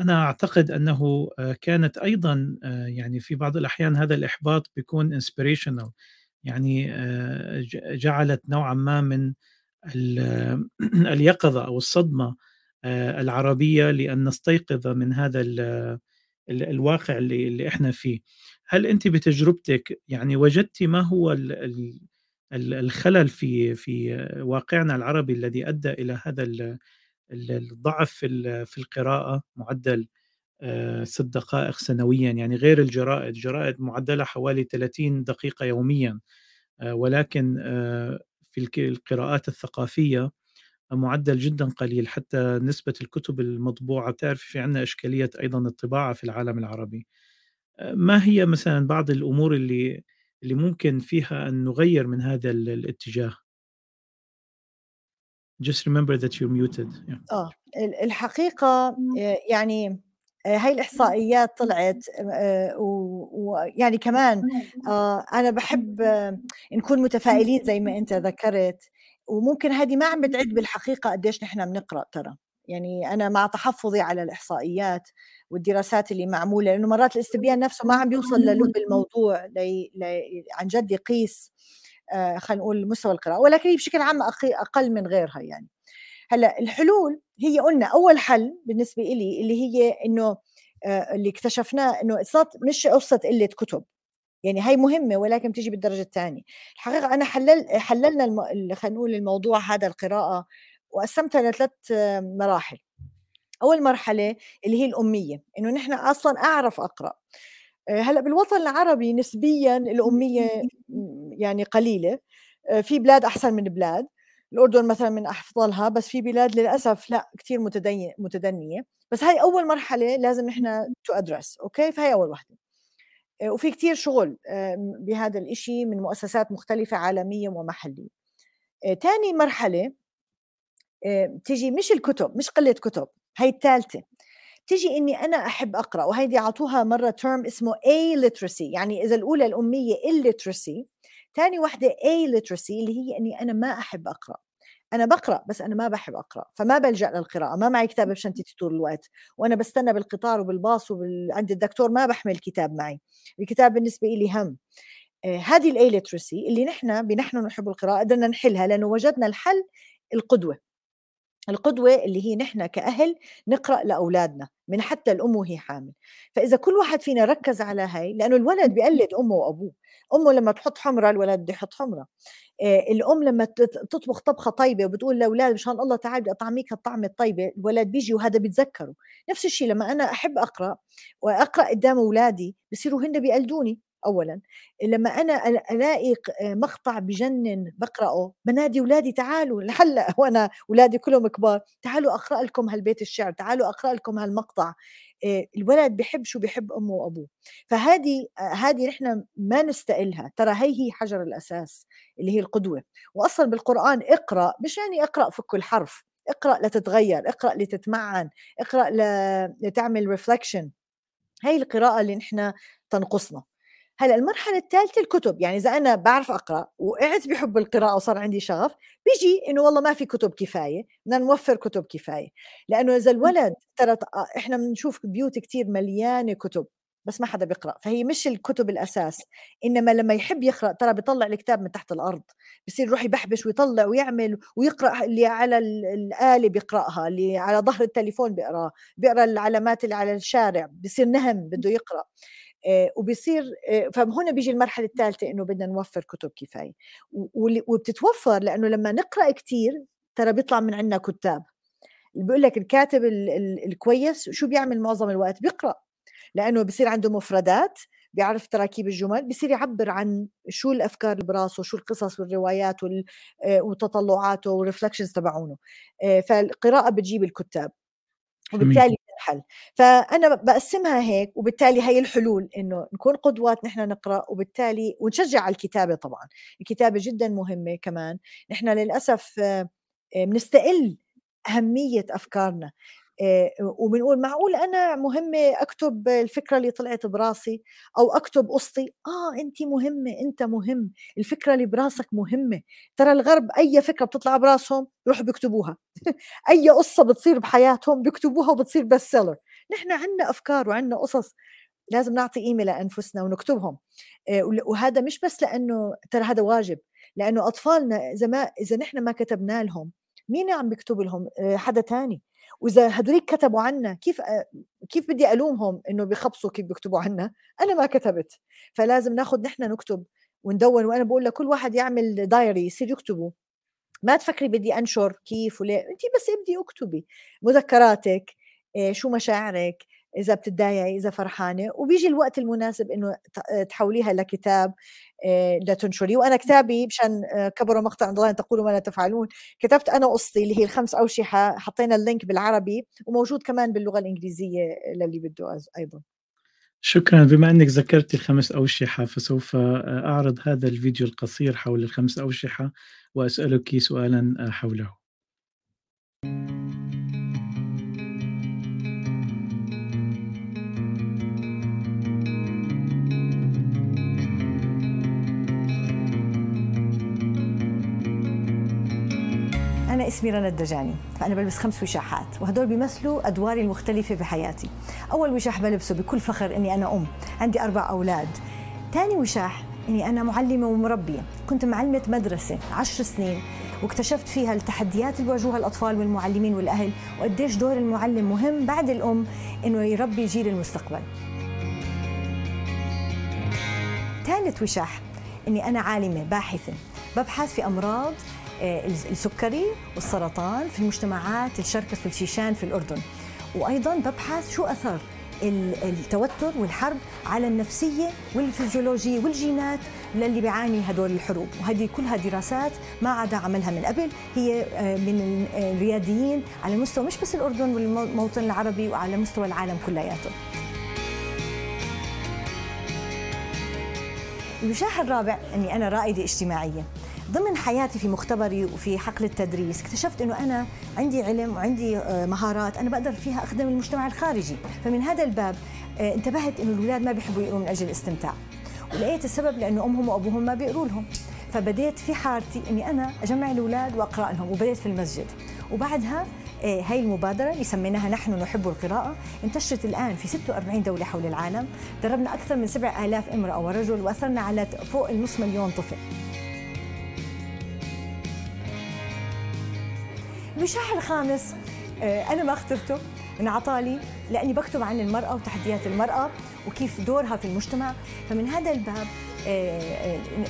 Speaker 3: أنا أعتقد أنه آه، كانت أيضا آه، يعني في بعض الأحيان هذا الإحباط بيكون inspirational. يعني آه، جعلت نوعا ما من اليقظة أو الصدمة العربية لأن نستيقظ من هذا الواقع اللي, اللي إحنا فيه. هل أنت بتجربتك يعني وجدتي ما هو الخلل في في واقعنا العربي الذي أدى إلى هذا الضعف في في القراءة معدل آه، ست دقائق سنويا يعني غير الجرائد. الجرائد معدلها حوالي 30 دقيقة يوميا آه، ولكن آه، في القراءات الثقافية معدل جدا قليل. حتى نسبة الكتب المطبوعة بتعرف في عندنا إشكالية أيضا الطباعة في العالم العربي. ما هي مثلا بعض الأمور اللي اللي ممكن فيها أن نغير من هذا الاتجاه؟ Just remember that you're muted.
Speaker 4: Yeah. آه الحقيقة يعني هاي الإحصائيات طلعت ويعني كمان أنا بحب نكون متفائلين زي ما أنت ذكرت وممكن هذه ما عم بتعد بالحقيقة قديش نحن بنقرا ترى. يعني أنا مع تحفظي على الإحصائيات والدراسات اللي معمولة لأنه مرات الاستبيان نفسه ما عم بيوصل للب الموضوع لي لي عن جد يقيس آه خلينا نقول مستوى القراءة ولكن هي بشكل عام أقل من غيرها يعني. هلأ الحلول هي قلنا أول حل بالنسبة لي اللي هي إنه آه اللي اكتشفناه إنه مش قصة قلة كتب. يعني هي مهمة ولكن بتيجي بالدرجة الثانية الحقيقة أنا حلل حللنا الم... خلينا نقول الموضوع هذا القراءة وقسمتها لثلاث مراحل. أول مرحلة اللي هي الأمية إنه نحن أصلا أعرف أقرأ. آه، هلأ بالوطن العربي نسبيا الأمية يعني قليلة. آه، في بلاد أحسن من بلاد. الأردن مثلا من أفضلها بس في بلاد للأسف لا كثير متدنيه متدنية. بس هاي أول مرحلة لازم نحن to address okay؟ فهي أول وحدة. آه، وفي كثير شغل بهذا الإشي من مؤسسات مختلفة عالمية ومحلية. ثاني مرحلة تجي مش الكتب مش قلة كتب هي الثالثة. تجي إني أنا أحب أقرأ وهيدي اعطوها مرة ترم اسمه A literacy يعني إذا الأولى الأمية illiteracy ثاني وحده A literacy اللي هي إني أنا ما أحب أقرأ. أنا بقرأ بس أنا ما بحب أقرأ فما بلجأ للقراءة ما معي كتاب بشنطتي طول الوقت وأنا بستنى بالقطار وبالباص وعند الدكتور ما بحمل كتاب معي. الكتاب بالنسبة لي هم. آه هذه الاي اللي نحن بنحن نحب القراءة قدرنا نحلها لأنه وجدنا الحل القدوة. القدوة اللي هي نحن كأهل نقرأ لأولادنا من حتى الأم وهي حامل. فإذا كل واحد فينا ركز على هاي لأنه الولد بيقلد أمه وأبوه. أمه لما تحط حمرة الولد بده يحط حمرة. آه، الأم لما تطبخ طبخة طيبة وبتقول لأولاد مشان الله تعالى بدي أطعميك الطعمة الطيبة الولد بيجي وهذا بيتذكره. نفس الشيء لما أنا أحب أقرأ وأقرأ قدام أولادي بصيروا هن بيقلدوني. اولا لما أنا ألاقي مقطع بجنن بقرأه بنادي اولادي تعالوا لهلا وأنا اولادي كلهم كبار تعالوا أقرأ لكم هالبيت الشعر تعالوا أقرأ لكم هالمقطع. الولد بحب شو بحب أمه وأبوه. فهذه هذه نحن ما نستقلها. ترى هي هي حجر الأساس اللي هي القدوة. واصلا بالقرآن اقرأ مش يعني اقرا في كل حرف. اقرأ لتتغير اقرأ لتتمعن اقرأ لتعمل ريفلكشن هي القراءة اللي نحن تنقصنا. هلأ المرحلة الثالثة الكتب يعني إذا أنا بعرف أقرأ وقعت بحب القراءة وصار عندي شغف بيجي إنه والله ما في كتب كفاية بدنا نوفر كتب كفاية. لأنه إذا الولد ترى إحنا بنشوف بيوت كتير مليانة كتب بس ما حدا بيقرأ. فهي مش الكتب الأساس إنما لما يحب يقرأ ترى بيطلع الكتاب من تحت الأرض بصير يروح يبحبش ويطلع ويعمل ويقرأ اللي على الآلة بيقرأها اللي على ظهر التليفون بيقراه بيقرأ العلامات اللي على الشارع بصير نهم بده يقرأ. آه، وبيصير آه، فهنا بيجي المرحلة الثالثة إنه بدنا نوفر كتب كفاية. وبتتوفر لأنه لما نقرأ كثير ترى بيطلع من عندنا كتاب. بيقول لك الكاتب الكويس شو بيعمل معظم الوقت؟ بيقرأ. لأنه بصير عنده مفردات بيعرف تراكيب الجمل بصير يعبر عن شو الأفكار اللي براسه شو القصص والروايات آه، وتطلعاته وال reflections تبعونه. فالقراءة بتجيب الكتاب. وبالتالي الحل فأنا بقسمها هيك وبالتالي هي الحلول إنه نكون قدوات نحن نقرأ وبالتالي ونشجع على الكتابة طبعا. الكتابة جدا مهمة كمان. نحن للأسف بنستقل أهمية أفكارنا. وبنقول معقول أنا مهمه أكتب الفكرة اللي طلعت براسي أو أكتب قصتي آه انت مهمه أنت مهم الفكرة اللي براسك مهمة. ترى الغرب أي فكرة بتطلع براسهم يروحوا بيكتبوها. أي قصة بتصير بحياتهم بيكتبوها وبتصير بس سيلر نحن عندنا أفكار وعندنا قصص. لازم نعطي قيمة لأنفسنا ونكتبهم. وهذا مش بس لأنه ترى هذا واجب لأنه أطفالنا إذا ما إذا نحن ما كتبنا لهم مين عم بيكتب لهم؟ حدا تاني. وإذا هدوليك كتبوا عنا كيف كيف بدي ألومهم إنه بخبصوا كيف بيكتبوا عنا؟ أنا ما كتبت. فلازم ناخذ نحن نكتب وندون وأنا بقول لكل واحد يعمل diary يصير يكتبوا ما تفكري بدي أنشر كيف وليه انت بس ابدي اكتبي. مذكراتك شو مشاعرك إذا بتتضايقي إذا فرحانة. وبيجي الوقت المناسب إنه تحوليها لكتاب آه، لتنشري. وأنا كتابي مشان آه، كبر مقتا عند الله ان تقولوا ما لا تفعلون. كتبت أنا قصتي اللي هي الخمس اوشحه حطينا ال link بالعربي وموجود كمان باللغة الإنجليزية للي بده أيضا.
Speaker 3: شكرا. بما إنك ذكرت الخمس اوشحه فسوف آه، أعرض هذا الفيديو القصير حول الخمس اوشحه وأسألك سؤالا حوله.
Speaker 4: اسمي رنا الدجاني. فأنا بلبس خمس وشاحات وهدول بيمثلوا أدواري المختلفة بحياتي أول وشاح بلبسه بكل فخر إني أنا أم. عندي أربع أولاد. ثاني وشاح إني أنا معلمة ومربية. كنت معلمة مدرسة عشر سنين واكتشفت فيها التحديات اللي بيواجهوها الأطفال والمعلمين والأهل وقديش دور المعلم مهم بعد الأم إنه يربي جيل المستقبل. ثالث وشاح إني أنا عالمة باحثة. ببحث في أمراض آه، السكري والسرطان في المجتمعات الشركس والشيشان في الأردن. وأيضا ببحث شو أثر التوتر والحرب على النفسية والفيزيولوجية والجينات للي بيعاني هدول الحروب. وهذه كلها دراسات ما عدا عملها من قبل. هي آه، من الرياديين على مستوى مش بس الأردن والموطن العربي وعلى مستوى العالم كلياته. المشاح الرابع أني أنا رائدة اجتماعية. ضمن حياتي في مختبري وفي حقل التدريس اكتشفت إنه أنا عندي علم وعندي آه، مهارات أنا بقدر فيها اخدم المجتمع الخارجي. فمن هذا الباب آه، انتبهت إنه الاولاد ما بيحبوا يقروا من أجل الاستمتاع. ولقيت السبب لأنه أمهم وأبوهم ما بيقروا لهم. فبديت في حارتي إني أنا أجمع الاولاد وأقرأ لهم وبديت في المسجد. وبعدها آه، هاي المبادرة اللي سميناها نحن نحب القراءة انتشرت الآن في 46 دولة حول العالم. دربنا أكثر من 7000 امرأة ورجل وأثرنا على فوق النصف مليون طفل. المشاح الخامس آه، أنا ما اخترته انعطالي لأني بكتب عن المرأة وتحديات المرأة وكيف دورها في المجتمع. فمن هذا الباب آه،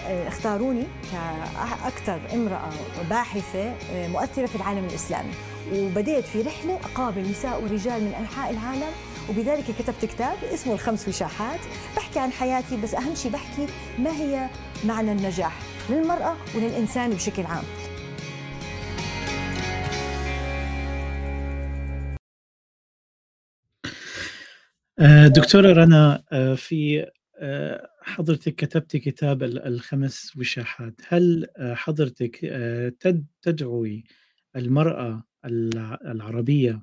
Speaker 4: آه، اختاروني كأكثر امرأة باحثة مؤثرة في العالم الإسلامي. وبديت في رحلة أقابل نساء ورجال من أنحاء العالم. وبذلك كتبت كتاب اسمه الخمس وشاحات. بحكي عن حياتي بس أهم شيء بحكي ما هي معنى النجاح للمرأة وللإنسان بشكل عام.
Speaker 3: دكتورة رنا آه، في آه، حضرتك كتبت كتاب الخمس وشاحات. هل حضرتك تدعوي المرأة العربية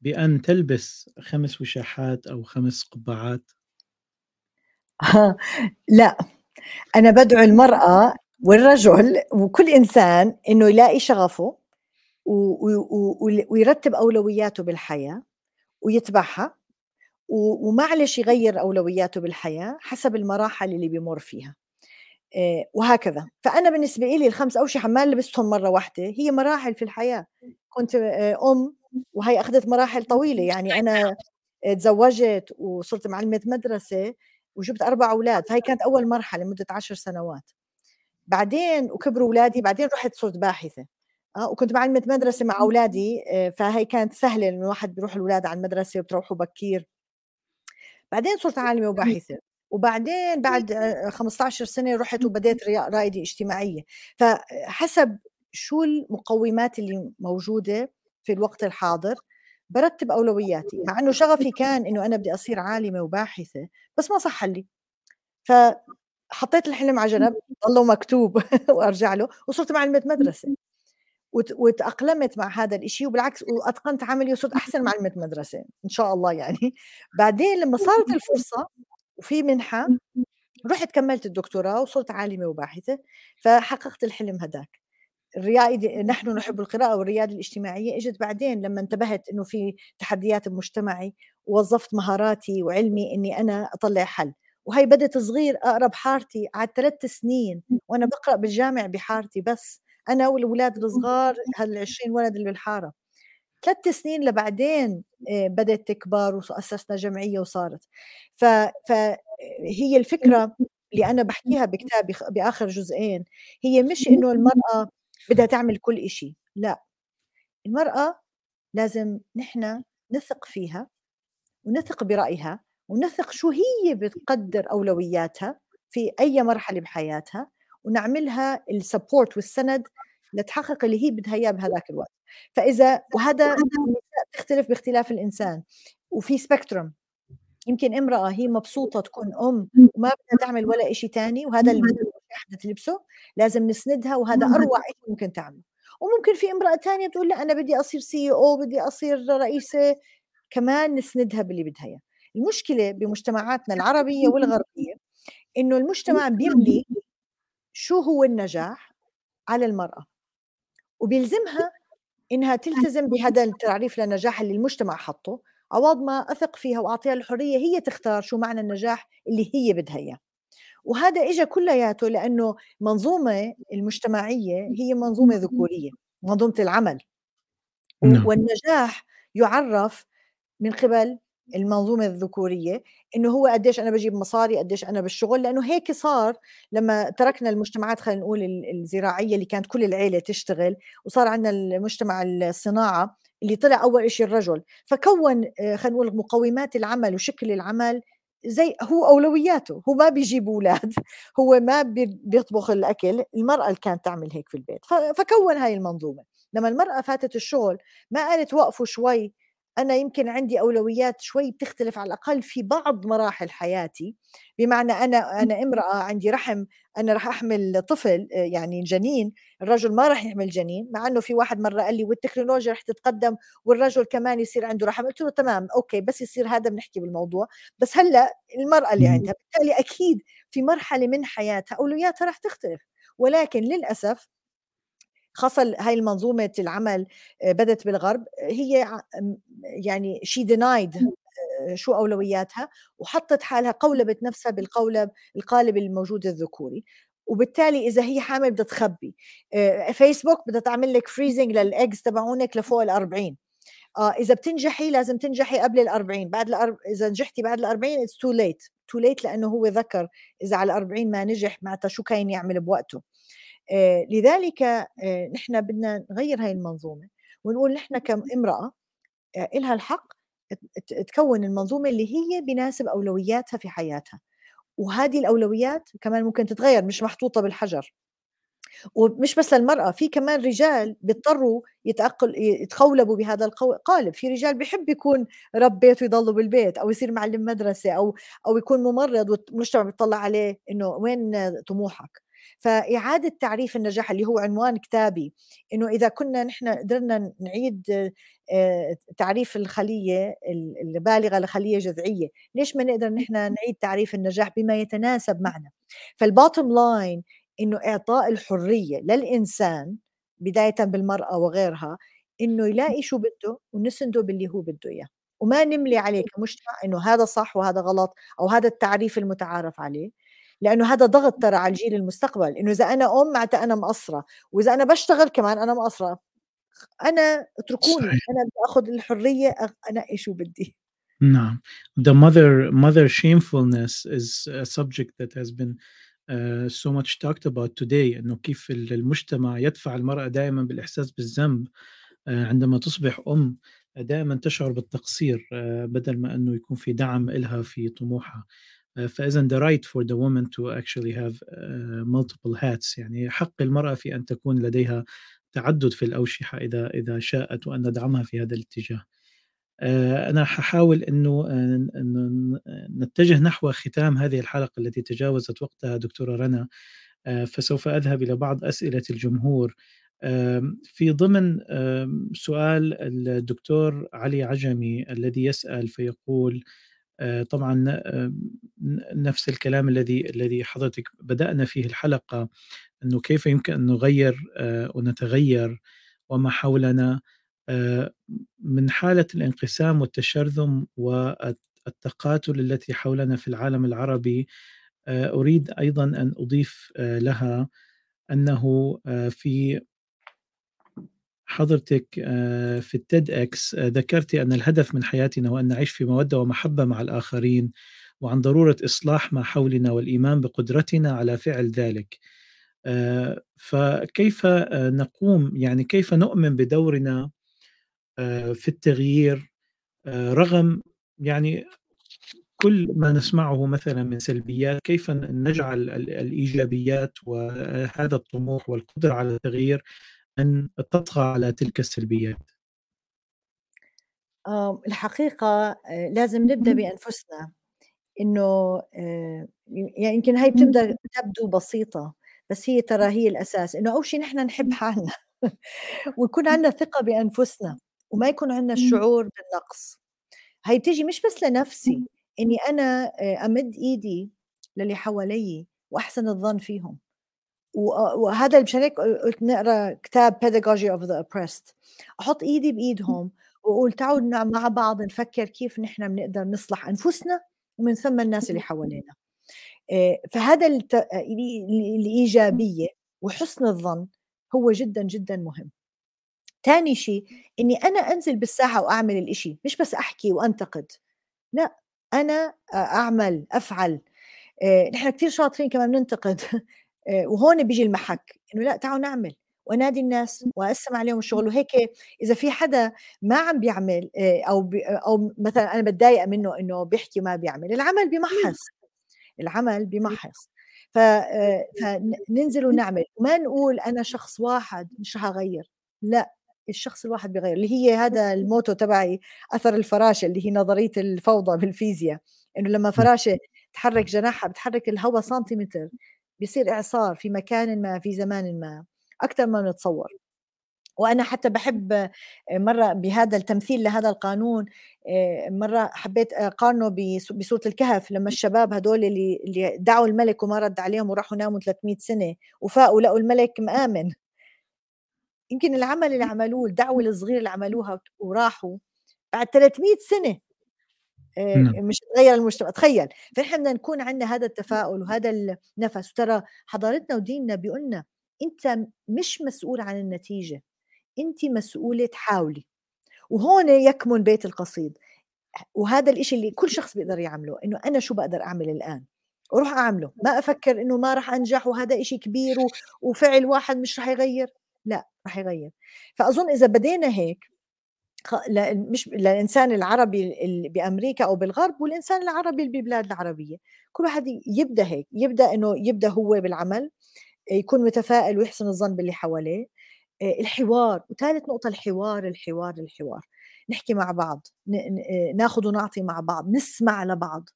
Speaker 3: بأن تلبس خمس وشاحات أو خمس قبعات؟
Speaker 4: لا. أنا بدعو المرأة والرجل وكل إنسان إنه يلاقي شغفه ويرتب أولوياته بالحياة ويتبعها. ومعلش يغير أولوياته بالحياة حسب المراحل اللي بيمر فيها. وهكذا. فأنا بالنسبة لي الخمس أوشحة ما لبستهم مرة واحدة هي مراحل في الحياة. كنت أم وهي أخذت مراحل طويلة. يعني أنا تزوجت وصرت معلمة مدرسة وجبت أربع أولاد فهي كانت أول مرحلة مده عشر سنوات. بعدين وكبروا أولادي بعدين رحت صرت باحثة. آه وكنت معلمة مدرسة مع أولادي آه فهي كانت سهلة إنه الواحد بيروح الأولاد على المدرسة وبتروحوا بكير بعدين صرت عالمة وباحثة وبعدين بعد 15 سنة رحت وبديت رائدة اجتماعية. فحسب شو المقومات اللي موجودة في الوقت الحاضر برتب أولوياتي. مع أنه شغفي كان أنه أنا بدي أصير عالمة وباحثة بس ما صح لي. فحطيت الحلم على جنب ضله مكتوب وأرجع له وصرت معلمة مدرسة. وتأقلمت مع هذا الإشي وبالعكس وأتقنت عملي وصرت أحسن معلمة مدرسة إن شاء الله يعني. بعدين لما صارت الفرصة وفي منحة رحت كملت الدكتوراه وصرت عالمة وباحثة فحققت الحلم هداك. الرياده نحن نحب القراءة والريادة الاجتماعية إجت بعدين لما انتبهت إنه في تحديات بمجتمعي ووظفت مهاراتي وعلمي إني أنا أطلع حل. وهي بدت صغير أقرب حارتي قعدت ثلاث سنين وأنا بقرأ بالجامع بحارتي بس. أنا والاولاد الصغار هال 20 ولد اللي بالحارة. ثلاث سنين لبعدين آه، بدأت تكبر واسسنا جمعية وصارت. ف فهي الفكرة اللي أنا بحكيها بكتابي بآخر جزئين هي مش إنه المرأة بدها تعمل كل شيء لا. المرأة لازم نحن نثق فيها ونثق برأيها ونثق شو هي بتقدر أولوياتها في أي مرحلة بحياتها ونعملها السبورت والسند لتحقق اللي هي بدها إياه بهذاك الوقت. فإذا وهذا تختلف باختلاف الإنسان وفي spectrum يمكن امرأة هي مبسوطة تكون أم وما بدها تعمل ولا إشي تاني وهذا اللي بدها تلمسه لازم نسندها وهذا أروع شيء ممكن تعمله. وممكن في امرأة تانية تقول لا أنا بدي أصير CEO أو بدي أصير رئيسة. كمان نسندها باللي بدها إياه. المشكلة بمجتمعاتنا العربية والغربية إنه المجتمع بيملي شو هو النجاح على المرأة؟ وبيلزمها إنها تلتزم بهذا التعريف للنجاح اللي المجتمع حطه عوض ما أثق فيها وأعطيها الحرية هي تختار شو معنى النجاح اللي هي بدها إياه. وهذا إجا كلياته لأنه منظومة المجتمعية هي منظومة ذكورية منظومة العمل. نعم. والنجاح يعرف من قبل المنظومة الذكورية إنه هو قديش أنا بجيب مصاري قديش أنا بالشغل لأنه هيك صار لما تركنا المجتمعات خلينا نقول الزراعية اللي كانت كل العيلة تشتغل وصار عندنا المجتمع الصناعة اللي طلع أول شيء الرجل. فكون آه، خلينا نقول مقومات العمل وشكل العمل زي هو أولوياته هو ما بيجيب أولاد هو ما بيطبخ الأكل المرأة اللي كانت تعمل هيك في البيت. فكون هاي المنظومة. لما المرأة فاتت الشغل ما قالت وقفوا شوي أنا يمكن عندي أولويات شوي بتختلف على الأقل في بعض مراحل حياتي. بمعنى أنا أنا امرأة عندي رحم أنا رح أحمل طفل يعني جنين الرجل ما رح يحمل جنين مع أنه في واحد مرة قال لي والتكنولوجيا رح تتقدم والرجل كمان يصير عنده رحم قلت له تمام أوكي بس يصير هذا بنحكي بالموضوع. بس هلأ المرأة اللي عندها بالتالي أكيد في مرحلة من حياتها أولوياتها رح تختلف. ولكن للأسف خاصة هاي المنظومة العمل آه، بدت بالغرب هي يعني she denied آه، شو أولوياتها وحطت حالها قولبت نفسها بالقولب القالب الموجود الذكوري. وبالتالي إذا هي حامل بدها تخبي آه، فيسبوك بدها تعمل لك freezing لل eggs تبعونك لفوق ال 40 آه إذا بتنجحي لازم تنجحي قبل ال 40 بعد الأرب... إذا نجحتي بعد ال 40 it's too late تو ليت لأنه هو ذكر إذا على ال 40 ما نجح معناتها شو كاين يعمل بوقته. آه، لذلك آه، نحن بدنا نغير هاي المنظومة ونقول نحن كامرأة آه، إلها الحق تكون المنظومة اللي هي بناسب أولوياتها في حياتها. وهذه الأولويات كمان ممكن تتغير مش محطوطة بالحجر. ومش بس المرأة في كمان رجال بيضطروا يتأقل يتقولبوا بهذا القالب في رجال بيحب يكون رب بيت ويضلوا بالبيت أو يصير معلم مدرسة أو أو يكون ممرض والمجتمع بيطلع عليه إنه وين طموحك؟ فإعادة تعريف النجاح اللي هو عنوان كتابي إنه إذا كنا نحن قدرنا نعيد آه، تعريف الخلية البالغة لخلية جذعية ليش ما نقدر نحن نعيد تعريف النجاح بما يتناسب معنا؟ فالباتم لاين إنه إعطاء الحرية للإنسان بداية بالمرأة وغيرها إنه يلاقي شو بده ونسنده باللي هو بده إياه. وما نملي عليه كمجتمع إنه هذا صح وهذا غلط أو هذا التعريف المتعارف عليه. لأنه هذا ضغط ترى على الجيل المستقبل إنه إذا أنا أم معناتها أنا مقصرة وإذا أنا بشتغل كمان أنا مقصرة. أنا اتركوني صحيح. أنا بدي آخذ الحرية انقي شو بدي؟
Speaker 3: نعم. The mother mother shamefulness is a subject that has been uh, so much talked about today. إنه كيف المجتمع يدفع المرأة دائما بالإحساس بالذنب uh, عندما تصبح أم دائما تشعر بالتقصير uh, بدل ما إنه يكون في دعم لها في طموحها. فإذا the right for the woman to actually have multiple hats. يعني حق المرأة في أن تكون لديها تعدد في الأوشحة إذا إذا شاءت وأن ندعمها في هذا الاتجاه. أنا ححاول إنه نتجه نحو ختام هذه الحلقة التي تجاوزت وقتها دكتورة رنا. فسوف أذهب إلى بعض أسئلة الجمهور. في ضمن سؤال الدكتور علي عجمي الذي يسأل فيقول طبعا نفس الكلام الذي الذي حضرتك بدأنا فيه الحلقة أنه كيف يمكن أن نغير ونتغير وما حولنا من حالة الانقسام والتشرذم والتقاتل التي حولنا في العالم العربي أريد أيضا أن أضيف لها أنه في حضرتك في التيد إكس ذكرت أن الهدف من حياتنا هو أن نعيش في مودة ومحبة مع الآخرين وعن ضرورة إصلاح ما حولنا والإيمان بقدرتنا على فعل ذلك. فكيف نقوم؟ يعني كيف نؤمن بدورنا في التغيير؟ رغم يعني كل ما نسمعه مثلا من سلبيات كيف نجعل الإيجابيات وهذا الطموح والقدرة على التغيير أن تطغى على تلك السلبيات؟
Speaker 4: الحقيقة لازم نبدأ بأنفسنا. إنه يعني يمكن هاي بتبدأ تبدو بسيطة بس هي ترى هي الأساس. إنه أول شيء نحن نحب حالنا ويكون عندنا ثقة بأنفسنا وما يكون عندنا الشعور بالنقص. هي بتيجي مش بس لنفسي إني أنا أمد إيدي للي حوالي وأحسن الظن فيهم. وهذا مشان هيك قلت نقرأ كتاب Pedagogy of the Oppressed. أحط إيدي بإيدهم وأقول تعالوا مع بعض نفكر كيف نحن بنقدر نصلح أنفسنا ومن ثم الناس اللي حوالينا. فهذا الإيجابية وحسن الظن هو جدا جدا مهم. تاني شيء إني أنا أنزل بالساحة وأعمل الإشي مش بس أحكي وأنتقد. لا أنا أعمل أفعل. نحن كثير شاطرين كمان بننتقد وهون بيجي المحك إنه لا تعالوا نعمل. وأنادي الناس وأقسم عليهم الشغل. وهيك إذا في حدا ما عم بيعمل أو بي أو مثلا أنا بتضايق منه إنه بيحكي ما بيعمل العمل بمحص العمل بمحص ف... فننزل ونعمل. وما نقول أنا شخص واحد مش هغير لا الشخص الواحد بيغير. اللي هي هذا الموتو تبعي أثر الفراشه اللي هي نظرية الفوضى بالفيزياء. إنه لما فراشه تحرك جناحها بتحرك الهواء سنتيمتر. بيصير إعصار في مكان ما في زمان ما أكثر ما نتصور. وأنا حتى بحب مرة بهذا التمثيل لهذا القانون مرة حبيت أقارنه بسوره الكهف لما الشباب هدول اللي اللي دعوا الملك وما رد عليهم وراحوا ناموا 300 سنة وفاقوا لقوا الملك مآمن. يمكن العمل اللي عملوه الدعوة الصغيرة اللي عملوها وراحوا بعد 300 سنة. مش تغير المجتمع. تخيل فنحن بدنا نكون عندنا هذا التفاؤل وهذا النفس. وترى حضارتنا وديننا بيقولنا أنت مش مسؤول عن النتيجة أنت مسؤولة تحاولي. وهون يكمن بيت القصيد. وهذا الإشي اللي كل شخص بيقدر يعمله إنه أنا شو بقدر أعمل الآن؟ وروح أعمله. ما أفكر إنه ما راح أنجح وهذا إشي كبير وفعل واحد مش راح يغير. لا راح يغير. فأظن إذا بدينا هيك مش للإنسان العربي بأمريكا أو بالغرب والإنسان العربي اللي بالبلاد العربية. كل واحد يبدأ هيك يبدأ إنه يبدأ هو بالعمل يكون متفائل ويحسن الظن باللي حواليه. الحوار وثالث نقطة الحوار الحوار الحوار. نحكي مع بعض ناخذ ونعطي مع بعض نسمع لبعض.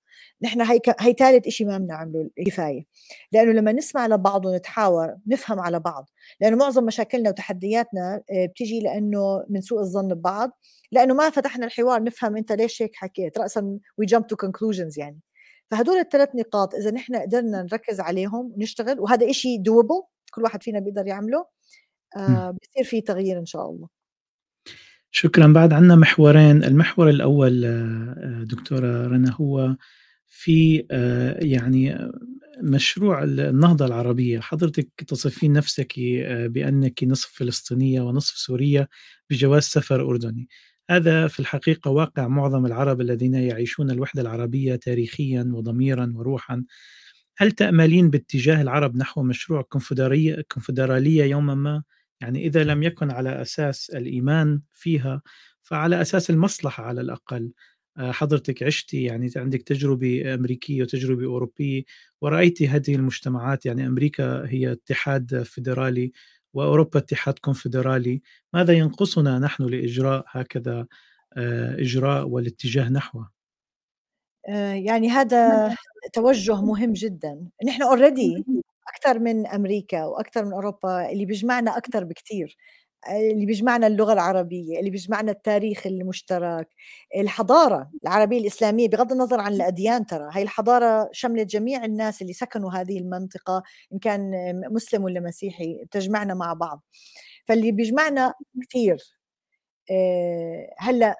Speaker 4: نحن هي هي ثالث شيء ما بنعمله كفايه لأنه لما نسمع لبعض ونتحاور نفهم على بعض. لأنه معظم مشاكلنا وتحدياتنا آه، بتيجي لأنه من سوء الظن ببعض. لأنه ما فتحنا الحوار نفهم أنت ليش هيك حكيت راسا we jump to conclusions يعني. فهدول الثلاث نقاط إذا نحن قدرنا نركز عليهم ونشتغل وهذا شيء doable كل واحد فينا بيقدر يعمله آه بصير في تغيير إن شاء الله.
Speaker 3: شكرا. بعد عندنا محورين. المحور الأول آه، دكتورة رنا هو في آه، يعني مشروع النهضة العربية. حضرتك تصفين نفسك آه، بأنك نصف فلسطينية ونصف سورية بجواز سفر أردني. هذا في الحقيقة واقع. معظم العرب الذين يعيشون الوحدة العربية تاريخيا وضميرا وروحا. هل تأملين باتجاه العرب نحو مشروع كونفدرالية يوما ما؟ يعني إذا لم يكن على أساس الإيمان فيها فعلى أساس المصلحة على الأقل. آه، حضرتك عشتي يعني عندك تجربة أمريكية وتجربة أوروبية ورأيتي هذه المجتمعات يعني أمريكا هي اتحاد فيدرالي وأوروبا اتحاد كونفدرالي. ماذا ينقصنا نحن لإجراء هكذا آه، إجراء والاتجاه نحوه؟
Speaker 4: آه، يعني هذا توجه مهم جدا. نحن اوريدي أكثر من أمريكا وأكثر من أوروبا اللي بيجمعنا أكثر بكثير اللي بيجمعنا اللغة العربية اللي بيجمعنا التاريخ المشترك الحضارة العربية الإسلامية بغض النظر عن الأديان ترى هاي الحضارة شملت جميع الناس اللي سكنوا هذه المنطقة إن كان مسلم ولا مسيحي تجمعنا مع بعض. فاللي بيجمعنا كثير آه، هلأ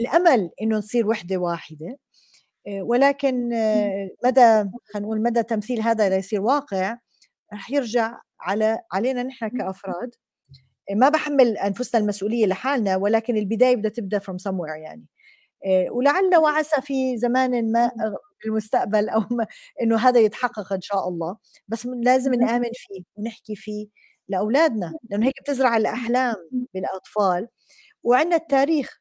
Speaker 4: الأمل إنه نصير وحدة واحدة آه، ولكن آه، مدى خلينا نقول مدى تمثيل هذا ليصير واقع رح يرجع على علينا نحن كأفراد. ما بحمل أنفسنا المسؤولية لحالنا ولكن البداية بدها تبدأ from somewhere يعني. آه، ولعل وعسى في زمان ما في المستقبل أو ما إنه هذا يتحقق إن شاء الله. بس لازم نآمن فيه ونحكي فيه لأولادنا لأنه هيك بتزرع الأحلام بالأطفال. وعندنا التاريخ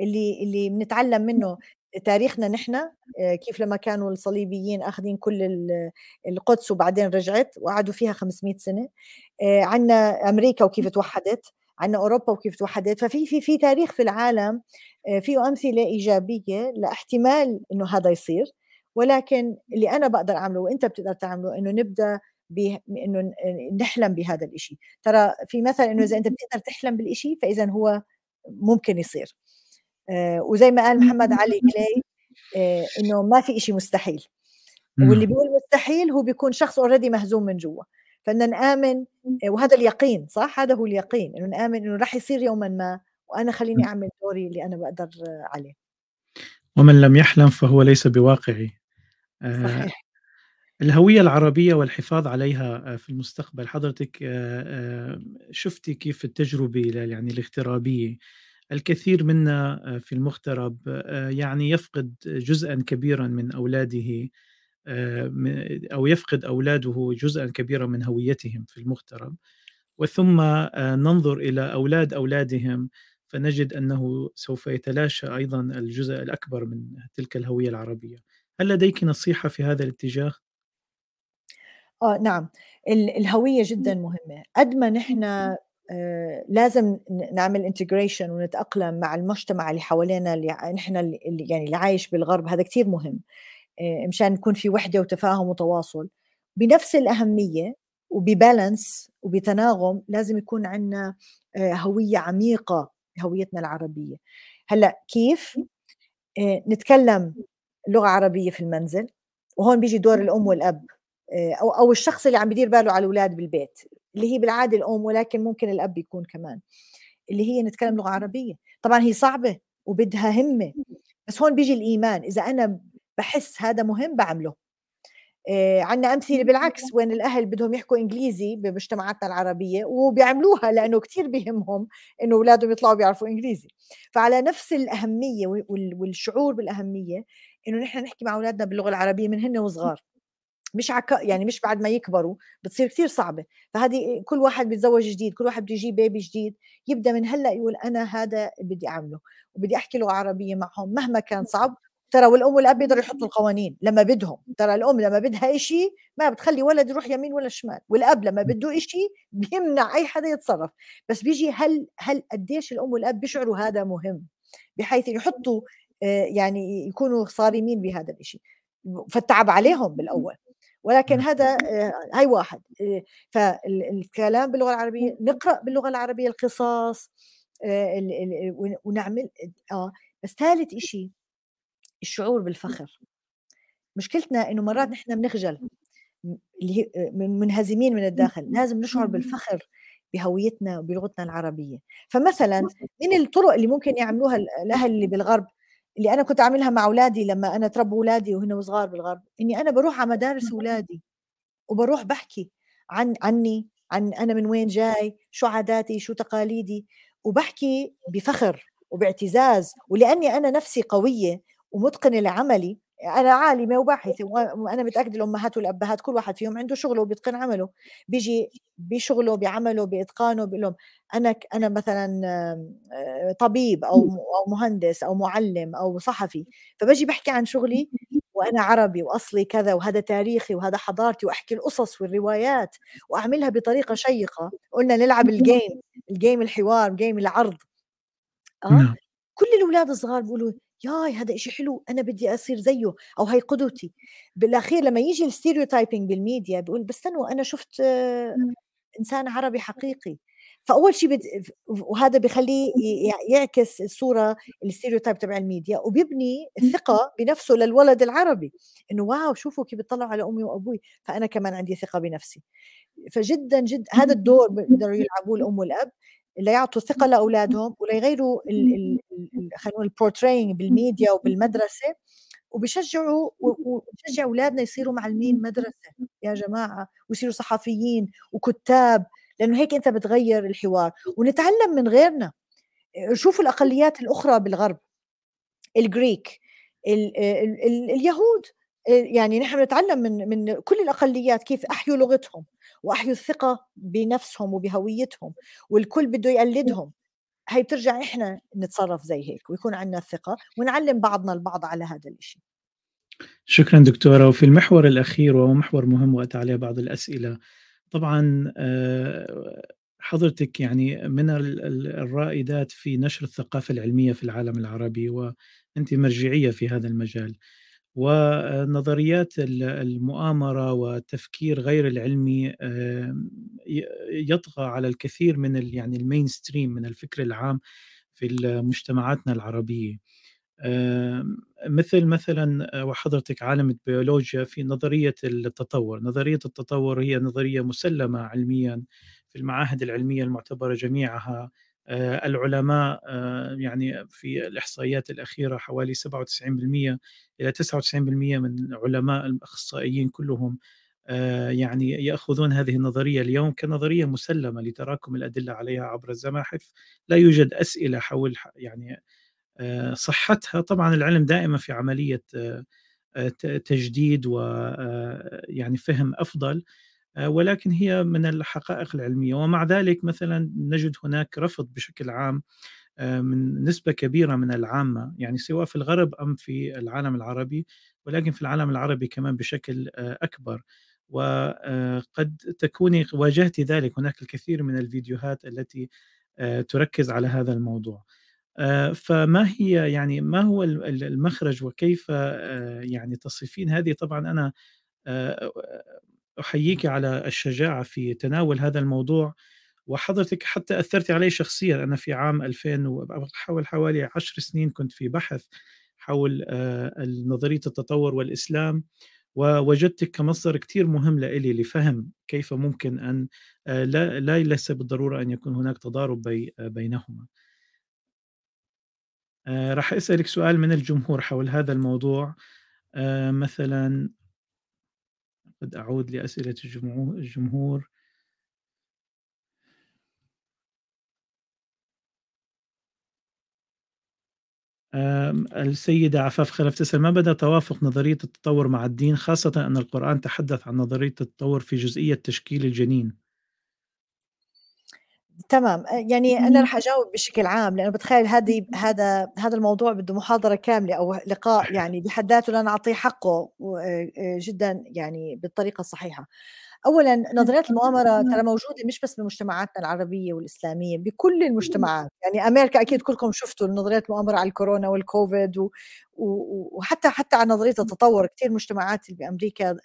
Speaker 4: اللي اللي بنتعلم منه تاريخنا نحن آه، كيف لما كانوا الصليبيين أخذين كل القدس وبعدين رجعت وقعدوا فيها 500 سنة آه، عندنا أمريكا وكيف توحدت عندنا أوروبا وكيف توحدت ففي في في تاريخ في العالم آه، فيه أمثلة إيجابية لاحتمال إنه هذا يصير ولكن اللي أنا بقدر أعمله وأنت بتقدر تعمله إنه نبدأ إنه نحلم بهذا الشيء ترى في مثل إنه إذا أنت بتقدر تحلم بالشيء فإذا هو ممكن يصير. وزي ما قال محمد علي كلاي آه، إنه ما في شيء مستحيل. واللي بيقول مستحيل هو بيكون شخص already مهزوم من جوا. فبدنا نآمن آه، وهذا اليقين صح؟ هذا هو اليقين إنه نآمن إنه راح يصير يوما ما وأنا خليني أعمل دوري اللي أنا بقدر عليه.
Speaker 3: ومن لم يحلم فهو ليس بواقعي. صحيح. الهوية العربية والحفاظ عليها في المستقبل حضرتك شفتي كيف التجربة يعني الاغترابية؟ الكثير منا آه، في المغترب آه، يعني يفقد جزءا كبيرا من أولاده آه، أو يفقد أولاده جزءا كبيرا من هويتهم في المغترب. وثم ننظر إلى أولاد أولادهم فنجد أنه سوف يتلاشى أيضا الجزء الأكبر من تلك الهوية العربية. هل لديك نصيحة في هذا الاتجاه؟
Speaker 4: آه نعم. الهوية جدا مهمة. قد ما نحن آه، لازم نعمل انتجريشن ونتأقلم مع المجتمع اللي حوالينا اللي نحن اللي يعني اللي عايش بالغرب. هذا كثير مهم آه، مشان يكون في وحدة وتفاهم وتواصل. بنفس الأهمية وببالانس وبتناغم لازم يكون عندنا آه، هوية عميقة هويتنا العربية. هلأ كيف؟ نتكلم لغة عربية في المنزل وهون بيجي دور الأم والأب. أو أو الشخص اللي عم بيدير باله على الأولاد بالبيت اللي هي بالعادة الأم ولكن ممكن الأب يكون كمان اللي هي نتكلم لغة عربية. طبعا هي صعبة وبدها همة بس هون بيجي الإيمان. إذا أنا بحس هذا مهم بعمله. آه عندنا أمثلة بالعكس وين الأهل بدهم يحكوا إنجليزي بمجتمعاتنا العربية وبيعملوها لأنه كثير بيهمهم إنه أولادهم يطلعوا بيعرفوا إنجليزي. فعلى نفس الأهمية والشعور بالأهمية إنه نحن نحكي مع أولادنا باللغة العربية من هن وصغار. مش عك... يعني مش بعد ما يكبروا بتصير كثير صعبة. فهذه كل واحد بيتزوج جديد كل واحد بده يجيب بيبي جديد يبدأ من هلأ يقول أنا هذا بدي أعمله وبدي أحكي لغه عربية معهم. مهما كان صعب ترى والأم والأب بيقدروا يحطوا القوانين لما بدهم. ترى الأم لما بدها شيء ما بتخلي ولد يروح يمين ولا شمال والأب لما بده شيء بيمنع أي حدا يتصرف. بس بيجي هل هل قديش الأم والأب بيشعروا هذا مهم؟ بحيث يحطوا آه، يعني يكونوا صارمين بهذا الشيء فالتعب عليهم بالأول. ولكن هذا آه، هاي واحد آه، فالكلام باللغة العربية نقرأ باللغة العربية القصص آه، ونعمل آه بس ثالث شيء الشعور بالفخر. مشكلتنا إنه مرات نحن بنخجل اللي منهزمين من الداخل لازم نشعر بالفخر بهويتنا وبلغتنا العربية. فمثلا من الطرق اللي ممكن يعملوها الأهل اللي بالغرب اللي أنا كنت أعملها مع أولادي لما أنا تربوا أولادي وهن صغار بالغرب إني أنا بروح على مدارس أولادي وبروح بحكي عن عني عن أنا من وين جاي شو عاداتي شو تقاليدي وبحكي بفخر وباعتزاز ولأني أنا نفسي قوية ومتقنة لعملي أنا عالمة وباحثة وأنا متأكدة الأمهات والأبهات كل واحد فيهم عنده شغله وبيتقن عمله. بيجي بشغله بعمله بإتقانه بيقول لهم أنا أنا مثلا آه، طبيب أو أو مهندس أو معلم أو صحفي فبجي بحكي عن شغلي وأنا عربي وأصلي كذا وهذا تاريخي وهذا حضارتي وأحكي القصص والروايات وأعملها بطريقة شيقة. قلنا نلعب ال game ال game الحوار game العرض. آه نعم. كل الأولاد الصغار بيقولوا ياي هذا إشي حلو أنا بدي أصير زيه أو هي قدوتي. بالأخير لما يجي ال stereotyping بال media بيقول بس استنوا أنا شفت إنسان عربي حقيقي. فأول شيء بد... وهذا بخليه يعكس الصورة ال stereotype تبع الميديا وبيبني الثقة بنفسه للولد العربي. إنه wow شوفوا كيف بيطلعوا على أمي وأبوي. فأنا كمان عندي ثقة بنفسي. فجدا جدا هذا الدور بيقدروا يلعبوه الأم والأب. ليعطوا ثقة لأولادهم وليغيروا خلينا نقول ال portraying بال media وبالمدرسة وبشجعوا وبشجع أولادنا يصيروا معلمين مدرسة يا جماعة ويصيروا صحفيين وكتاب لأنه هيك أنت بتغير الحوار. ونتعلم من غيرنا. شوفوا الأقليات الأخرى بالغرب ال Greek ال ال ال اليهود. يعني نحن نتعلم من من كل الأقليات كيف أحيوا لغتهم وأحيوا الثقة بنفسهم وبهويتهم والكل بده يقلدهم. هي بترجع إحنا نتصرف زي هيك ويكون عندنا الثقه ونعلم بعضنا البعض على هذا الشيء
Speaker 3: شكرا دكتورة. وفي المحور الأخير وهو محور مهم واتى عليه بعض الأسئلة طبعا آه، حضرتك يعني من الرائدات في نشر الثقافة العلمية في العالم العربي وأنت مرجعية في هذا المجال. ونظريات المؤامرة والتفكير غير العلمي يطغى على الكثير من يعني المين ستريم من الفكر العام في مجتمعاتنا العربية. مثل مثلا وحضرتك عالمة بيولوجيا في نظرية التطور. نظرية التطور هي نظرية مسلمة علميا في المعاهد العلمية المعتبرة جميعها العلماء آه، يعني في الإحصائيات الأخيرة حوالي 97% إلى 99% من علماء الأخصائيين كلهم آه، يعني يأخذون هذه النظرية اليوم كنظرية مسلمة لتراكم الأدلة عليها عبر الزماحف. لا يوجد أسئلة حول يعني صحتها. طبعا العلم دائما في عملية تجديد ويعني فهم أفضل. آه، ولكن هي من الحقائق العلمية. ومع ذلك مثلا نجد هناك رفض بشكل عام آه، من نسبة كبيرة من العامة يعني سواء في الغرب أم في العالم العربي ولكن في العالم العربي كمان بشكل آه، أكبر. وقد تكوني واجهت ذلك. هناك الكثير من الفيديوهات التي تركز على هذا الموضوع. فما هي يعني ما هو المخرج وكيف يعني تصفين هذه؟ طبعا أنا أحييك على الشجاعة في تناول هذا الموضوع وحضرتك حتى أثرت علي شخصيا أنا في عام 2000 حول حوالي 10 سنين كنت في بحث حول آه، نظرية التطور والإسلام ووجدتك كمصدر كثير مهم لإلي لفهم كيف ممكن أن آه، لا لا ليس بالضرورة أن يكون هناك تضارب بي بينهما. آه، راح أسألك سؤال من الجمهور حول هذا الموضوع مثلا قد أعود لأسئلة الجمهور. السيدة عفاف خلف تسأل ما بدأ توافق نظرية التطور مع الدين خاصة أن القرآن تحدث عن نظرية التطور في جزئية تشكيل الجنين؟
Speaker 4: تمام. يعني أنا رح أجاوب بشكل عام لأنه بتخيل هذه هذا هذا الموضوع بده محاضرة كاملة أو لقاء يعني بحد ذاته لا نعطيه حقه جدا يعني بالطريقة الصحيحة. اولا نظريات المؤامرة ترى موجودة مش بس بمجتمعاتنا العربية والإسلامية بكل المجتمعات. يعني أمريكا أكيد كلكم شفتوا نظريات المؤامرة على الكورونا والكوفيد و... وحتى حتى على نظرية التطور. كثير مجتمعات بأمريكا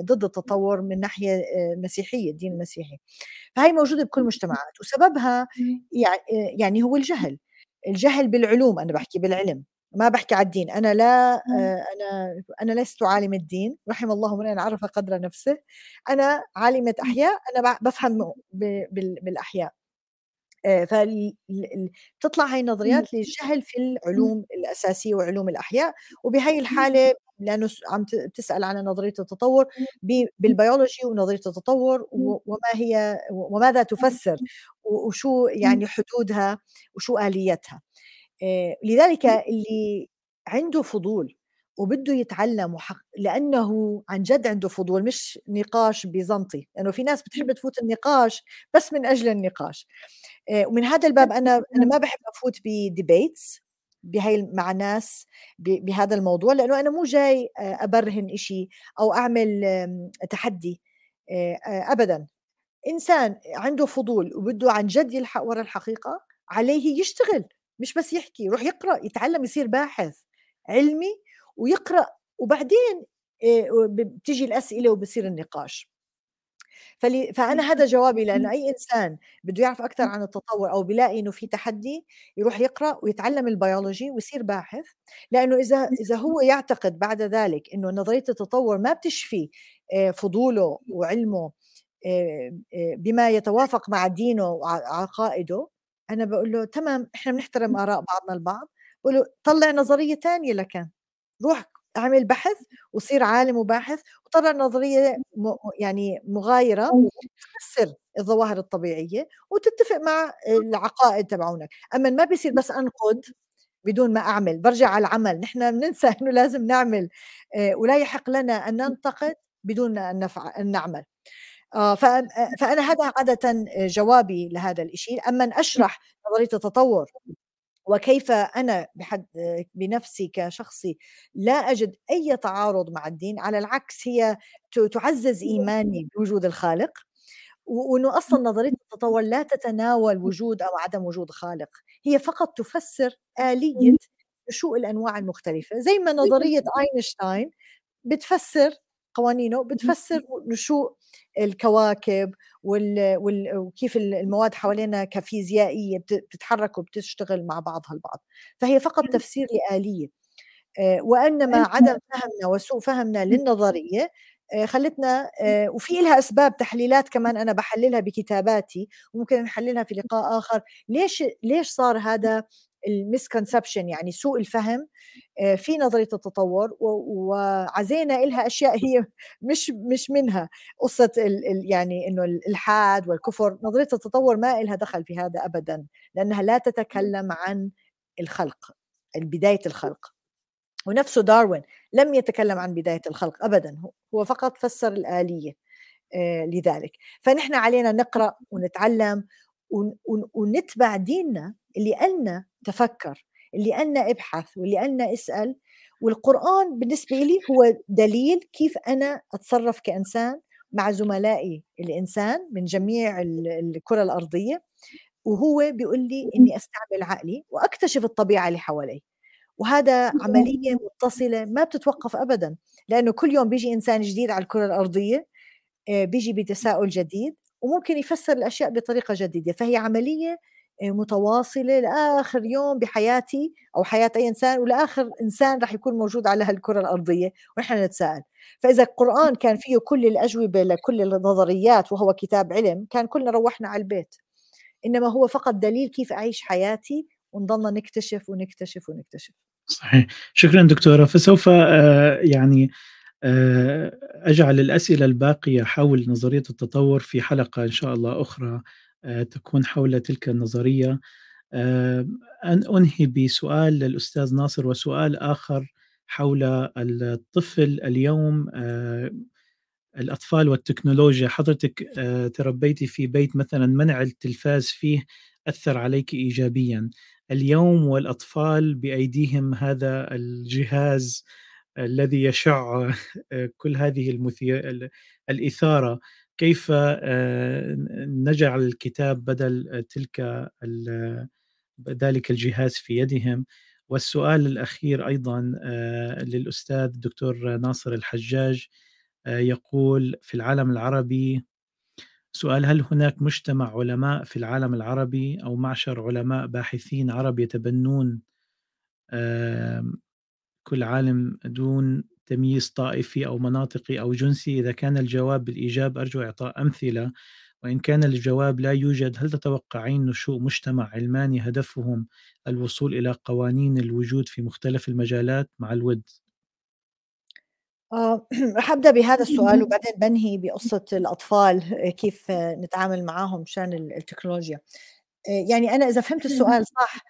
Speaker 4: ضد التطور من ناحية مسيحية الدين المسيحي. فهي موجودة بكل المجتمعات وسببها يعني هو الجهل. الجهل بالعلوم أنا بحكي بالعلم. ما بحكي على الدين. أنا لا أنا أنا لست عالم الدين رحم الله من عرف قدر نفسه. أنا عالمة أحياء أنا بفهم بالأحياء. فتطلع هاي النظريات للجهل في العلوم الأساسية وعلوم الأحياء. وبهي الحالة لأنه عم تسأل عن نظرية التطور بالبيولوجي ونظرية التطور وما هي وماذا تفسر وشو يعني حدودها وشو آليتها. آه، لذلك اللي عنده فضول وبده يتعلم وحق لأنه عن جد عنده فضول مش نقاش بيزنطي لأنه في ناس بتحب تفوت النقاش بس من أجل النقاش. آه، ومن هذا الباب أنا أنا ما بحب أفوت بديبيتس بهي مع ناس بهذا الموضوع لأنه أنا مو جاي أبرهن إشي أو أعمل تحدي ابدا. إنسان عنده فضول وبده عن جد يلحق ورا الحقيقة عليه يشتغل. مش بس يحكي يروح يقرأ يتعلم يصير باحث علمي ويقرأ. وبعدين بتيجي الأسئلة وبصير النقاش. فلي فأنا هذا جوابي لأنه أي إنسان بده يعرف أكثر عن التطور أو بيلاقي إنه في تحدي يروح يقرأ ويتعلم البيولوجي ويصير باحث. لأنه إذا إذا هو يعتقد بعد ذلك إنه نظرية التطور ما بتشفي فضوله وعلمه بما يتوافق مع دينه وعقائده أنا بقول له تمام إحنا بنحترم آراء بعضنا البعض بقول له طلع نظرية ثانية لكان روح اعمل بحث وصير عالم وباحث وطلع نظرية يعني مغايرة تفسر الظواهر الطبيعية وتتفق مع العقائد تبعونك أما ما بيصير بس انقد بدون ما أعمل برجع على العمل نحن بننسى إنه لازم نعمل ولا يحق لنا أن ننتقد بدون أن نفعل أن نعمل. آه فأنا هذا عادة جوابي لهذا الشيء أما أن أشرح نظرية التطور وكيف أنا بحد بنفسي كشخصي لا أجد أي تعارض مع الدين على العكس هي تعزز إيماني بوجود الخالق وأنه أصلا نظرية التطور لا تتناول وجود أو عدم وجود خالق هي فقط تفسر آلية نشوء الأنواع المختلفة. زي ما نظرية أينشتاين بتفسر قوانينه بتفسر نشوء الكواكب وال... وال... وكيف المواد حوالينا كفيزيائية بتتحرك وبتشتغل مع بعضها البعض فهي فقط تفسير لآلية وأنما عدم فهمنا وسوء فهمنا للنظرية خلتنا وفي لها أسباب تحليلات كمان أنا بحللها بكتاباتي وممكن نحللها في لقاء آخر. ليش ليش صار هذا المسكونسبشن يعني سوء الفهم آه، في نظرية التطور وعزينا لها أشياء هي مش مش منها. قصة يعني إنه الالحاد والكفر نظرية التطور ما لها دخل في هذا ابدا لأنها لا تتكلم عن الخلق بداية الخلق. ونفسه داروين لم يتكلم عن بداية الخلق ابدا هو فقط فسر الآلية آه، لذلك. فنحن علينا نقرأ ونتعلم ونتبع ديننا اللي قالنا تفكر اللي قالنا ابحث واللي قالنا اسأل. والقرآن بالنسبة لي هو دليل كيف أنا أتصرف كإنسان مع زملائي. الإنسان من جميع الكرة الأرضية وهو بيقول لي إني أستعمل عقلي وأكتشف الطبيعة اللي حوالي. وهذا عملية متصلة ما بتتوقف أبدا لأنه كل يوم بيجي إنسان جديد على الكرة الأرضية آه، بيجي بتساؤل جديد. وممكن يفسر الأشياء بطريقة جديدة. فهي عملية متواصلة لآخر يوم بحياتي أو حياة أي إنسان ولآخر إنسان رح يكون موجود على هالكرة الأرضية ونحن نتساءل. فإذا القرآن كان فيه كل الأجوبة لكل النظريات وهو كتاب علم كان كلنا روحنا على البيت. إنما هو فقط دليل كيف أعيش حياتي ونضلنا نكتشف ونكتشف ونكتشف.
Speaker 3: صحيح. شكرا دكتورة. فسوف آه، يعني آه، أجعل الأسئلة الباقية حول نظرية التطور في حلقة إن شاء الله أخرى آه، تكون حول تلك النظرية. آه، أن أنهي بسؤال للأستاذ ناصر وسؤال آخر حول الطفل اليوم. الأطفال والتكنولوجيا. حضرتك تربيتي في بيت مثلا منع التلفاز فيه أثر عليك إيجابيا. اليوم والأطفال بأيديهم هذا الجهاز الذي يشع كل هذه المثير الإثارة. كيف آه، نجعل الكتاب بدل تلك ذلك الجهاز في يدهم؟ والسؤال الأخير أيضا آه، للأستاذ الدكتور ناصر الحجاج آه، يقول في العالم العربي سؤال هل هناك مجتمع علماء في العالم العربي أو معشر علماء باحثين عرب يتبنون؟ كل عالم دون تمييز طائفي أو مناطقي أو جنسي. إذا كان الجواب بالإيجاب أرجو إعطاء أمثلة. وإن كان الجواب لا يوجد هل تتوقعين نشوء مجتمع علماني هدفهم الوصول إلى قوانين الوجود في مختلف المجالات مع الود؟
Speaker 4: آه، رح أبدأ بهذا السؤال وبعدين بنهي بقصة الأطفال كيف نتعامل معهم مشان التكنولوجيا. آه، يعني أنا إذا فهمت السؤال صح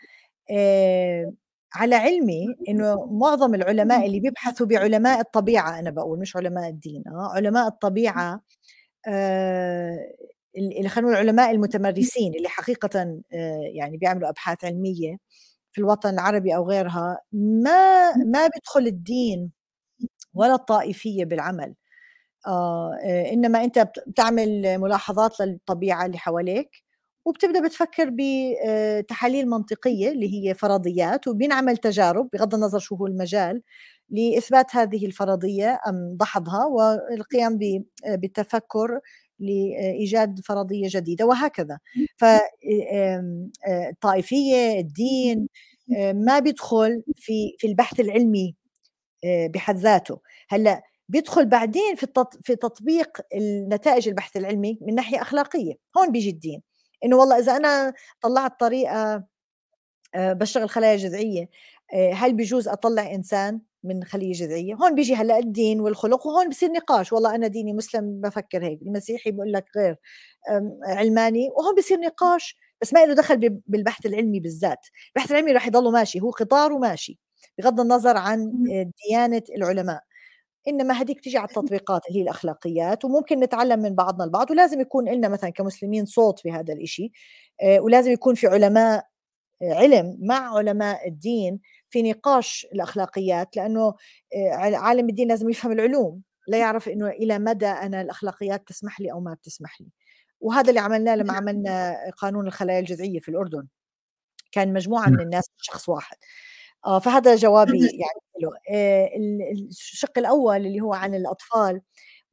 Speaker 4: على علمي إنه معظم العلماء اللي بيبحثوا بعلماء الطبيعة أنا بقول مش علماء الدين آه علماء الطبيعة اللي خلينا العلماء المتمرسين اللي حقيقه يعني بيعملوا أبحاث علمية في الوطن العربي أو غيرها ما ما بيدخل الدين ولا الطائفية بالعمل. آه إنما أنت بتعمل ملاحظات للطبيعة اللي حواليك وبتبدأ بتفكر بتحاليل منطقية اللي هي فرضيات وبينعمل تجارب بغض النظر شو هو المجال لإثبات هذه الفرضية أم دحضها والقيام بالتفكر لإيجاد فرضية جديدة وهكذا. فالطائفيه الدين ما بيدخل في في البحث العلمي بحد ذاته. هلأ بيدخل بعدين في في تطبيق النتائج البحث العلمي من ناحية أخلاقية. هون بيجي الدين. إنه والله إذا أنا طلعت طريقة بشتغل خلايا جذعية هل بيجوز أطلع إنسان من خلية جذعية؟ هون بيجي هلأ الدين والخلق وهون بصير نقاش. والله أنا ديني مسلم بفكر هيك المسيحي بقول لك غير علماني وهون بصير نقاش. بس ما له دخل بالبحث العلمي بالذات. البحث العلمي رح يضله ماشي هو قطار وماشي بغض النظر عن ديانة العلماء. إنما هذيك تيجي على التطبيقات اللي هي الأخلاقيات وممكن نتعلم من بعضنا البعض ولازم يكون لنا مثلا كمسلمين صوت في هذا الإشي ولازم يكون في علماء علم مع علماء الدين في نقاش الأخلاقيات لأنه عالم الدين لازم يفهم العلوم لا يعرف إنه إلى مدى أنا الأخلاقيات تسمح لي أو ما بتسمح لي. وهذا اللي عملناه لما عملنا قانون الخلايا الجذعية في الأردن. كان مجموعة من الناس شخص واحد. آه فهذا جوابي يعني له آه الشق الأول اللي هو عن الأطفال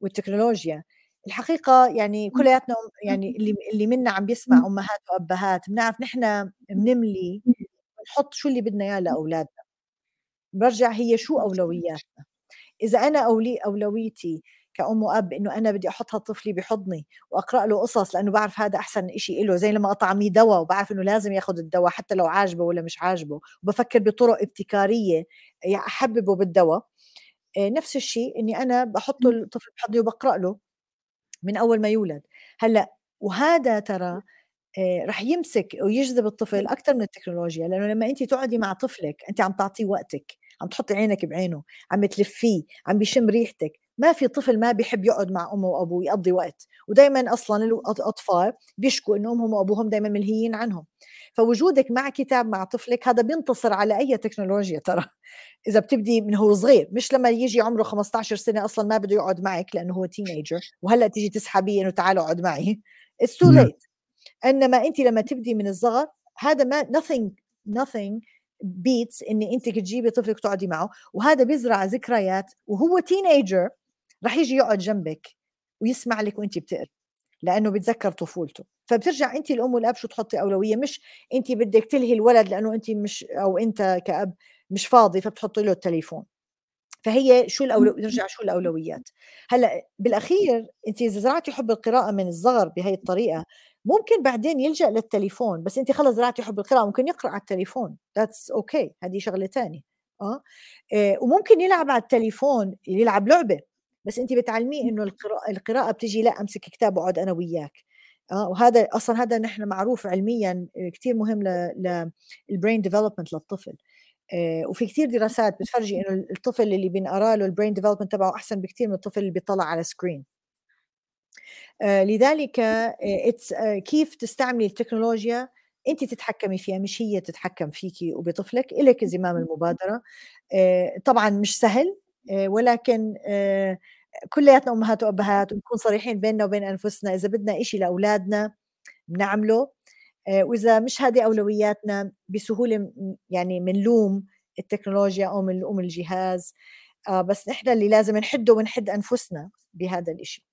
Speaker 4: والتكنولوجيا. الحقيقة يعني كلياتنا يعني اللي اللي منا عم بيسمع أمهات وأبهات بنعرف نحن بنملي بنحط شو اللي بدنا إياه لأولادنا. برجع هي شو أولوياتنا. إذا أنا أولي أولويتي كأم وأب إنه أنا بدي أحط طفلي بحضني وأقرأ له قصص لأنه بعرف هذا أحسن إشي له زي لما أطعميه دواء وبعرف إنه لازم ياخذ الدواء حتى لو عاجبه ولا مش عاجبه. وبفكر بطرق ابتكارية يعني أحببه بالدواء آه، نفس الشيء إني أنا بحط الطفل بحضني وبقرأ له من أول ما يولد. هلأ وهذا ترى آه، رح يمسك ويجذب الطفل أكثر من التكنولوجيا لأنه لما انت تقعدي مع طفلك انت عم تعطيه وقتك عم تحطي عينك بعينه عم تلفيه عم بيشم ريحتك. ما في طفل ما بيحب يقعد مع أمه وأبوه يقضي وقت ودائما أصلا الاطفال بيشكوا انه أمهم وأبوهم دائما ملهيين عنهم. فوجودك مع كتاب مع طفلك هذا بينتصر على أي تكنولوجيا ترى. إذا بتبدي من هو صغير مش لما يجي عمره 15 سنة أصلا ما بده يقعد معك لأنه هو teenager وهلأ تيجي تسحبيه إنه تعال اقعد معي. it's too late إنما انت لما تبدي من الصغر هذا ما nothing nothing beats اني انت تجيبي طفلك تقعدي معه وهذا بيزرع ذكريات وهو تينيجر رح يجي يقعد جنبك ويسمع لك وانت بتقري لأنه بتذكر طفولته. فبترجع انت الأم والأب شو تحطي أولوية؟ مش انت بدك تلهي الولد لأنه انت مش أو أنت كأب مش فاضي فبتحطي له التليفون. فهي شو الاولو نرجع شو الأولويات؟ هلأ بالأخير انت إذا زرعتي حب القراءة من الصغر بهي الطريقة ممكن بعدين يلجأ للتليفون بس انت خلص زرعتي حب القراءة ممكن يقرأ على التليفون. that's okay okay. هذه شغلة ثانية آه؟ إيه وممكن يلعب على التليفون يلعب لعبة. بس انت بتعلميه إنه القراءه القراءة بتجي لا أمسك كتاب وأقعد أنا وياك. آه وهذا أصلا هذا نحن معروف علميا كثير مهم لل brain development للطفل. آه وفي كثير دراسات بتفرجي إنه الطفل اللي بينقرا له ال brain development تبعه أحسن بكثير من الطفل اللي بيطلع على screen آه لذلك آه آه كيف تستعملي التكنولوجيا؟ انت تتحكمي فيها مش هي تتحكم فيكي وبطفلك إلك زمام المبادرة. طبعا مش سهل ولكن كلياتنا أمهات وأبهات ونكون صريحين بيننا وبين أنفسنا إذا بدنا إشي لأولادنا بنعمله. وإذا مش هذه أولوياتنا بسهولة يعني بنلوم التكنولوجيا أو بنلوم الجهاز. بس نحن اللي لازم نحده ونحد أنفسنا بهذا الإشي.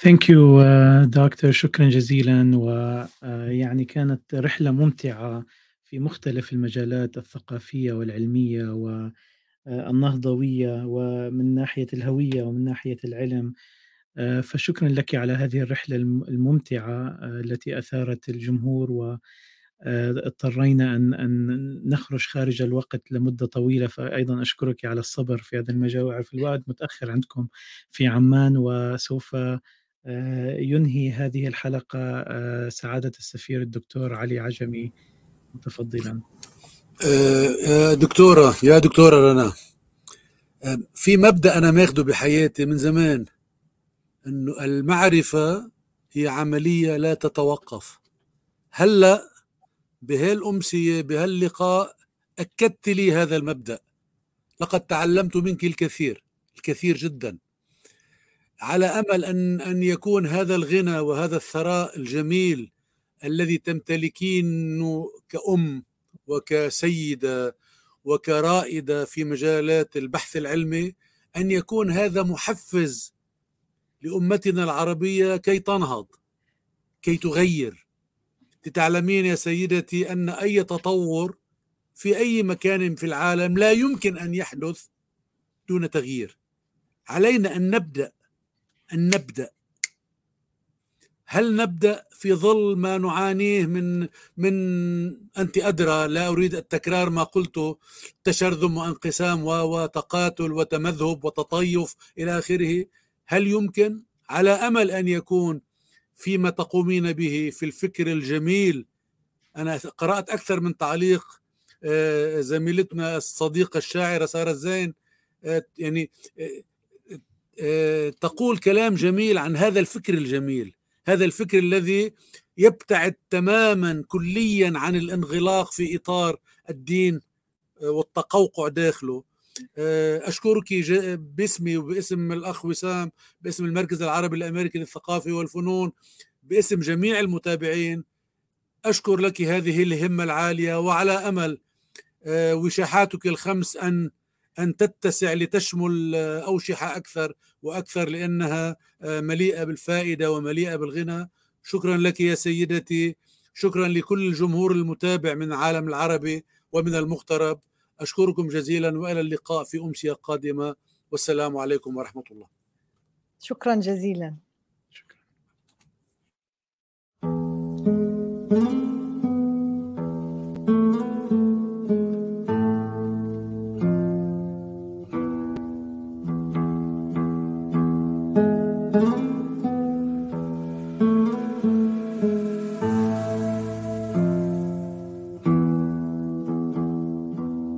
Speaker 3: ثانك يو دكتور. شكرا جزيلا. ويعني كانت رحلة ممتعة في مختلف المجالات الثقافية والعلمية والنهضويه ومن ناحية الهوية ومن ناحية العلم. فشكرا لك على هذه الرحلة الممتعة التي أثارت الجمهور و اضطرينا أن أن نخرج خارج الوقت لمدة طويلة. فايضا أشكرك على الصبر في هذا المجال وأعرف الوقت متأخر عندكم في عمان وسوف ينهي هذه الحلقة سعادة السفير الدكتور علي عجمي. متفضلا.
Speaker 1: آه، دكتورة يا دكتورة رنا في مبدأ أنا ماخده بحياتي من زمان أنه المعرفة هي عملية لا تتوقف. هلأ بهالأمسية بهاللقاء أكدت لي هذا المبدأ. لقد تعلمت منك الكثير الكثير جدا. على أمل أن أن يكون هذا الغنى وهذا الثراء الجميل الذي تمتلكينه كأم وكسيدة وكرائدة في مجالات البحث العلمي أن يكون هذا محفز لأمتنا العربية كي تنهض كي تغير. تعلمين يا سيدتي أن أي تطور في أي مكان في العالم لا يمكن أن يحدث دون تغيير. علينا أن نبدأ أن نبدأ. هل نبدأ في ظل ما نعانيه من من أنت أدرى لا أريد التكرار ما قلته تشرذم وانقسام وتقاتل وتمذهب وتطيف إلى آخره؟ هل يمكن؟ على أمل أن يكون فيما تقومين به في الفكر الجميل. أنا قرأت أكثر من تعليق آه، زميلتنا الصديقة الشاعرة سارة الزين آه، يعني آه، تقول كلام جميل عن هذا الفكر الجميل. هذا الفكر الذي يبتعد تماما كليا عن الانغلاق في إطار الدين والتقوقع داخله. أشكرك باسمي وباسم الأخ وسام باسم المركز العربي الأمريكي للثقافة والفنون باسم جميع المتابعين أشكر لك هذه الهمة العالية وعلى أمل آه، وشاحاتك الخمس أن أن تتسع لتشمل آه، أوشحة أكثر وأكثر لأنها آه، مليئة بالفائدة ومليئة بالغنى. شكرا لك يا سيدتي. شكرا لكل الجمهور المتابع من العالم العربي ومن المغترب. أشكركم جزيلا وإلى اللقاء في أمسية قادمة. والسلام عليكم ورحمة الله.
Speaker 4: شكرا جزيلا.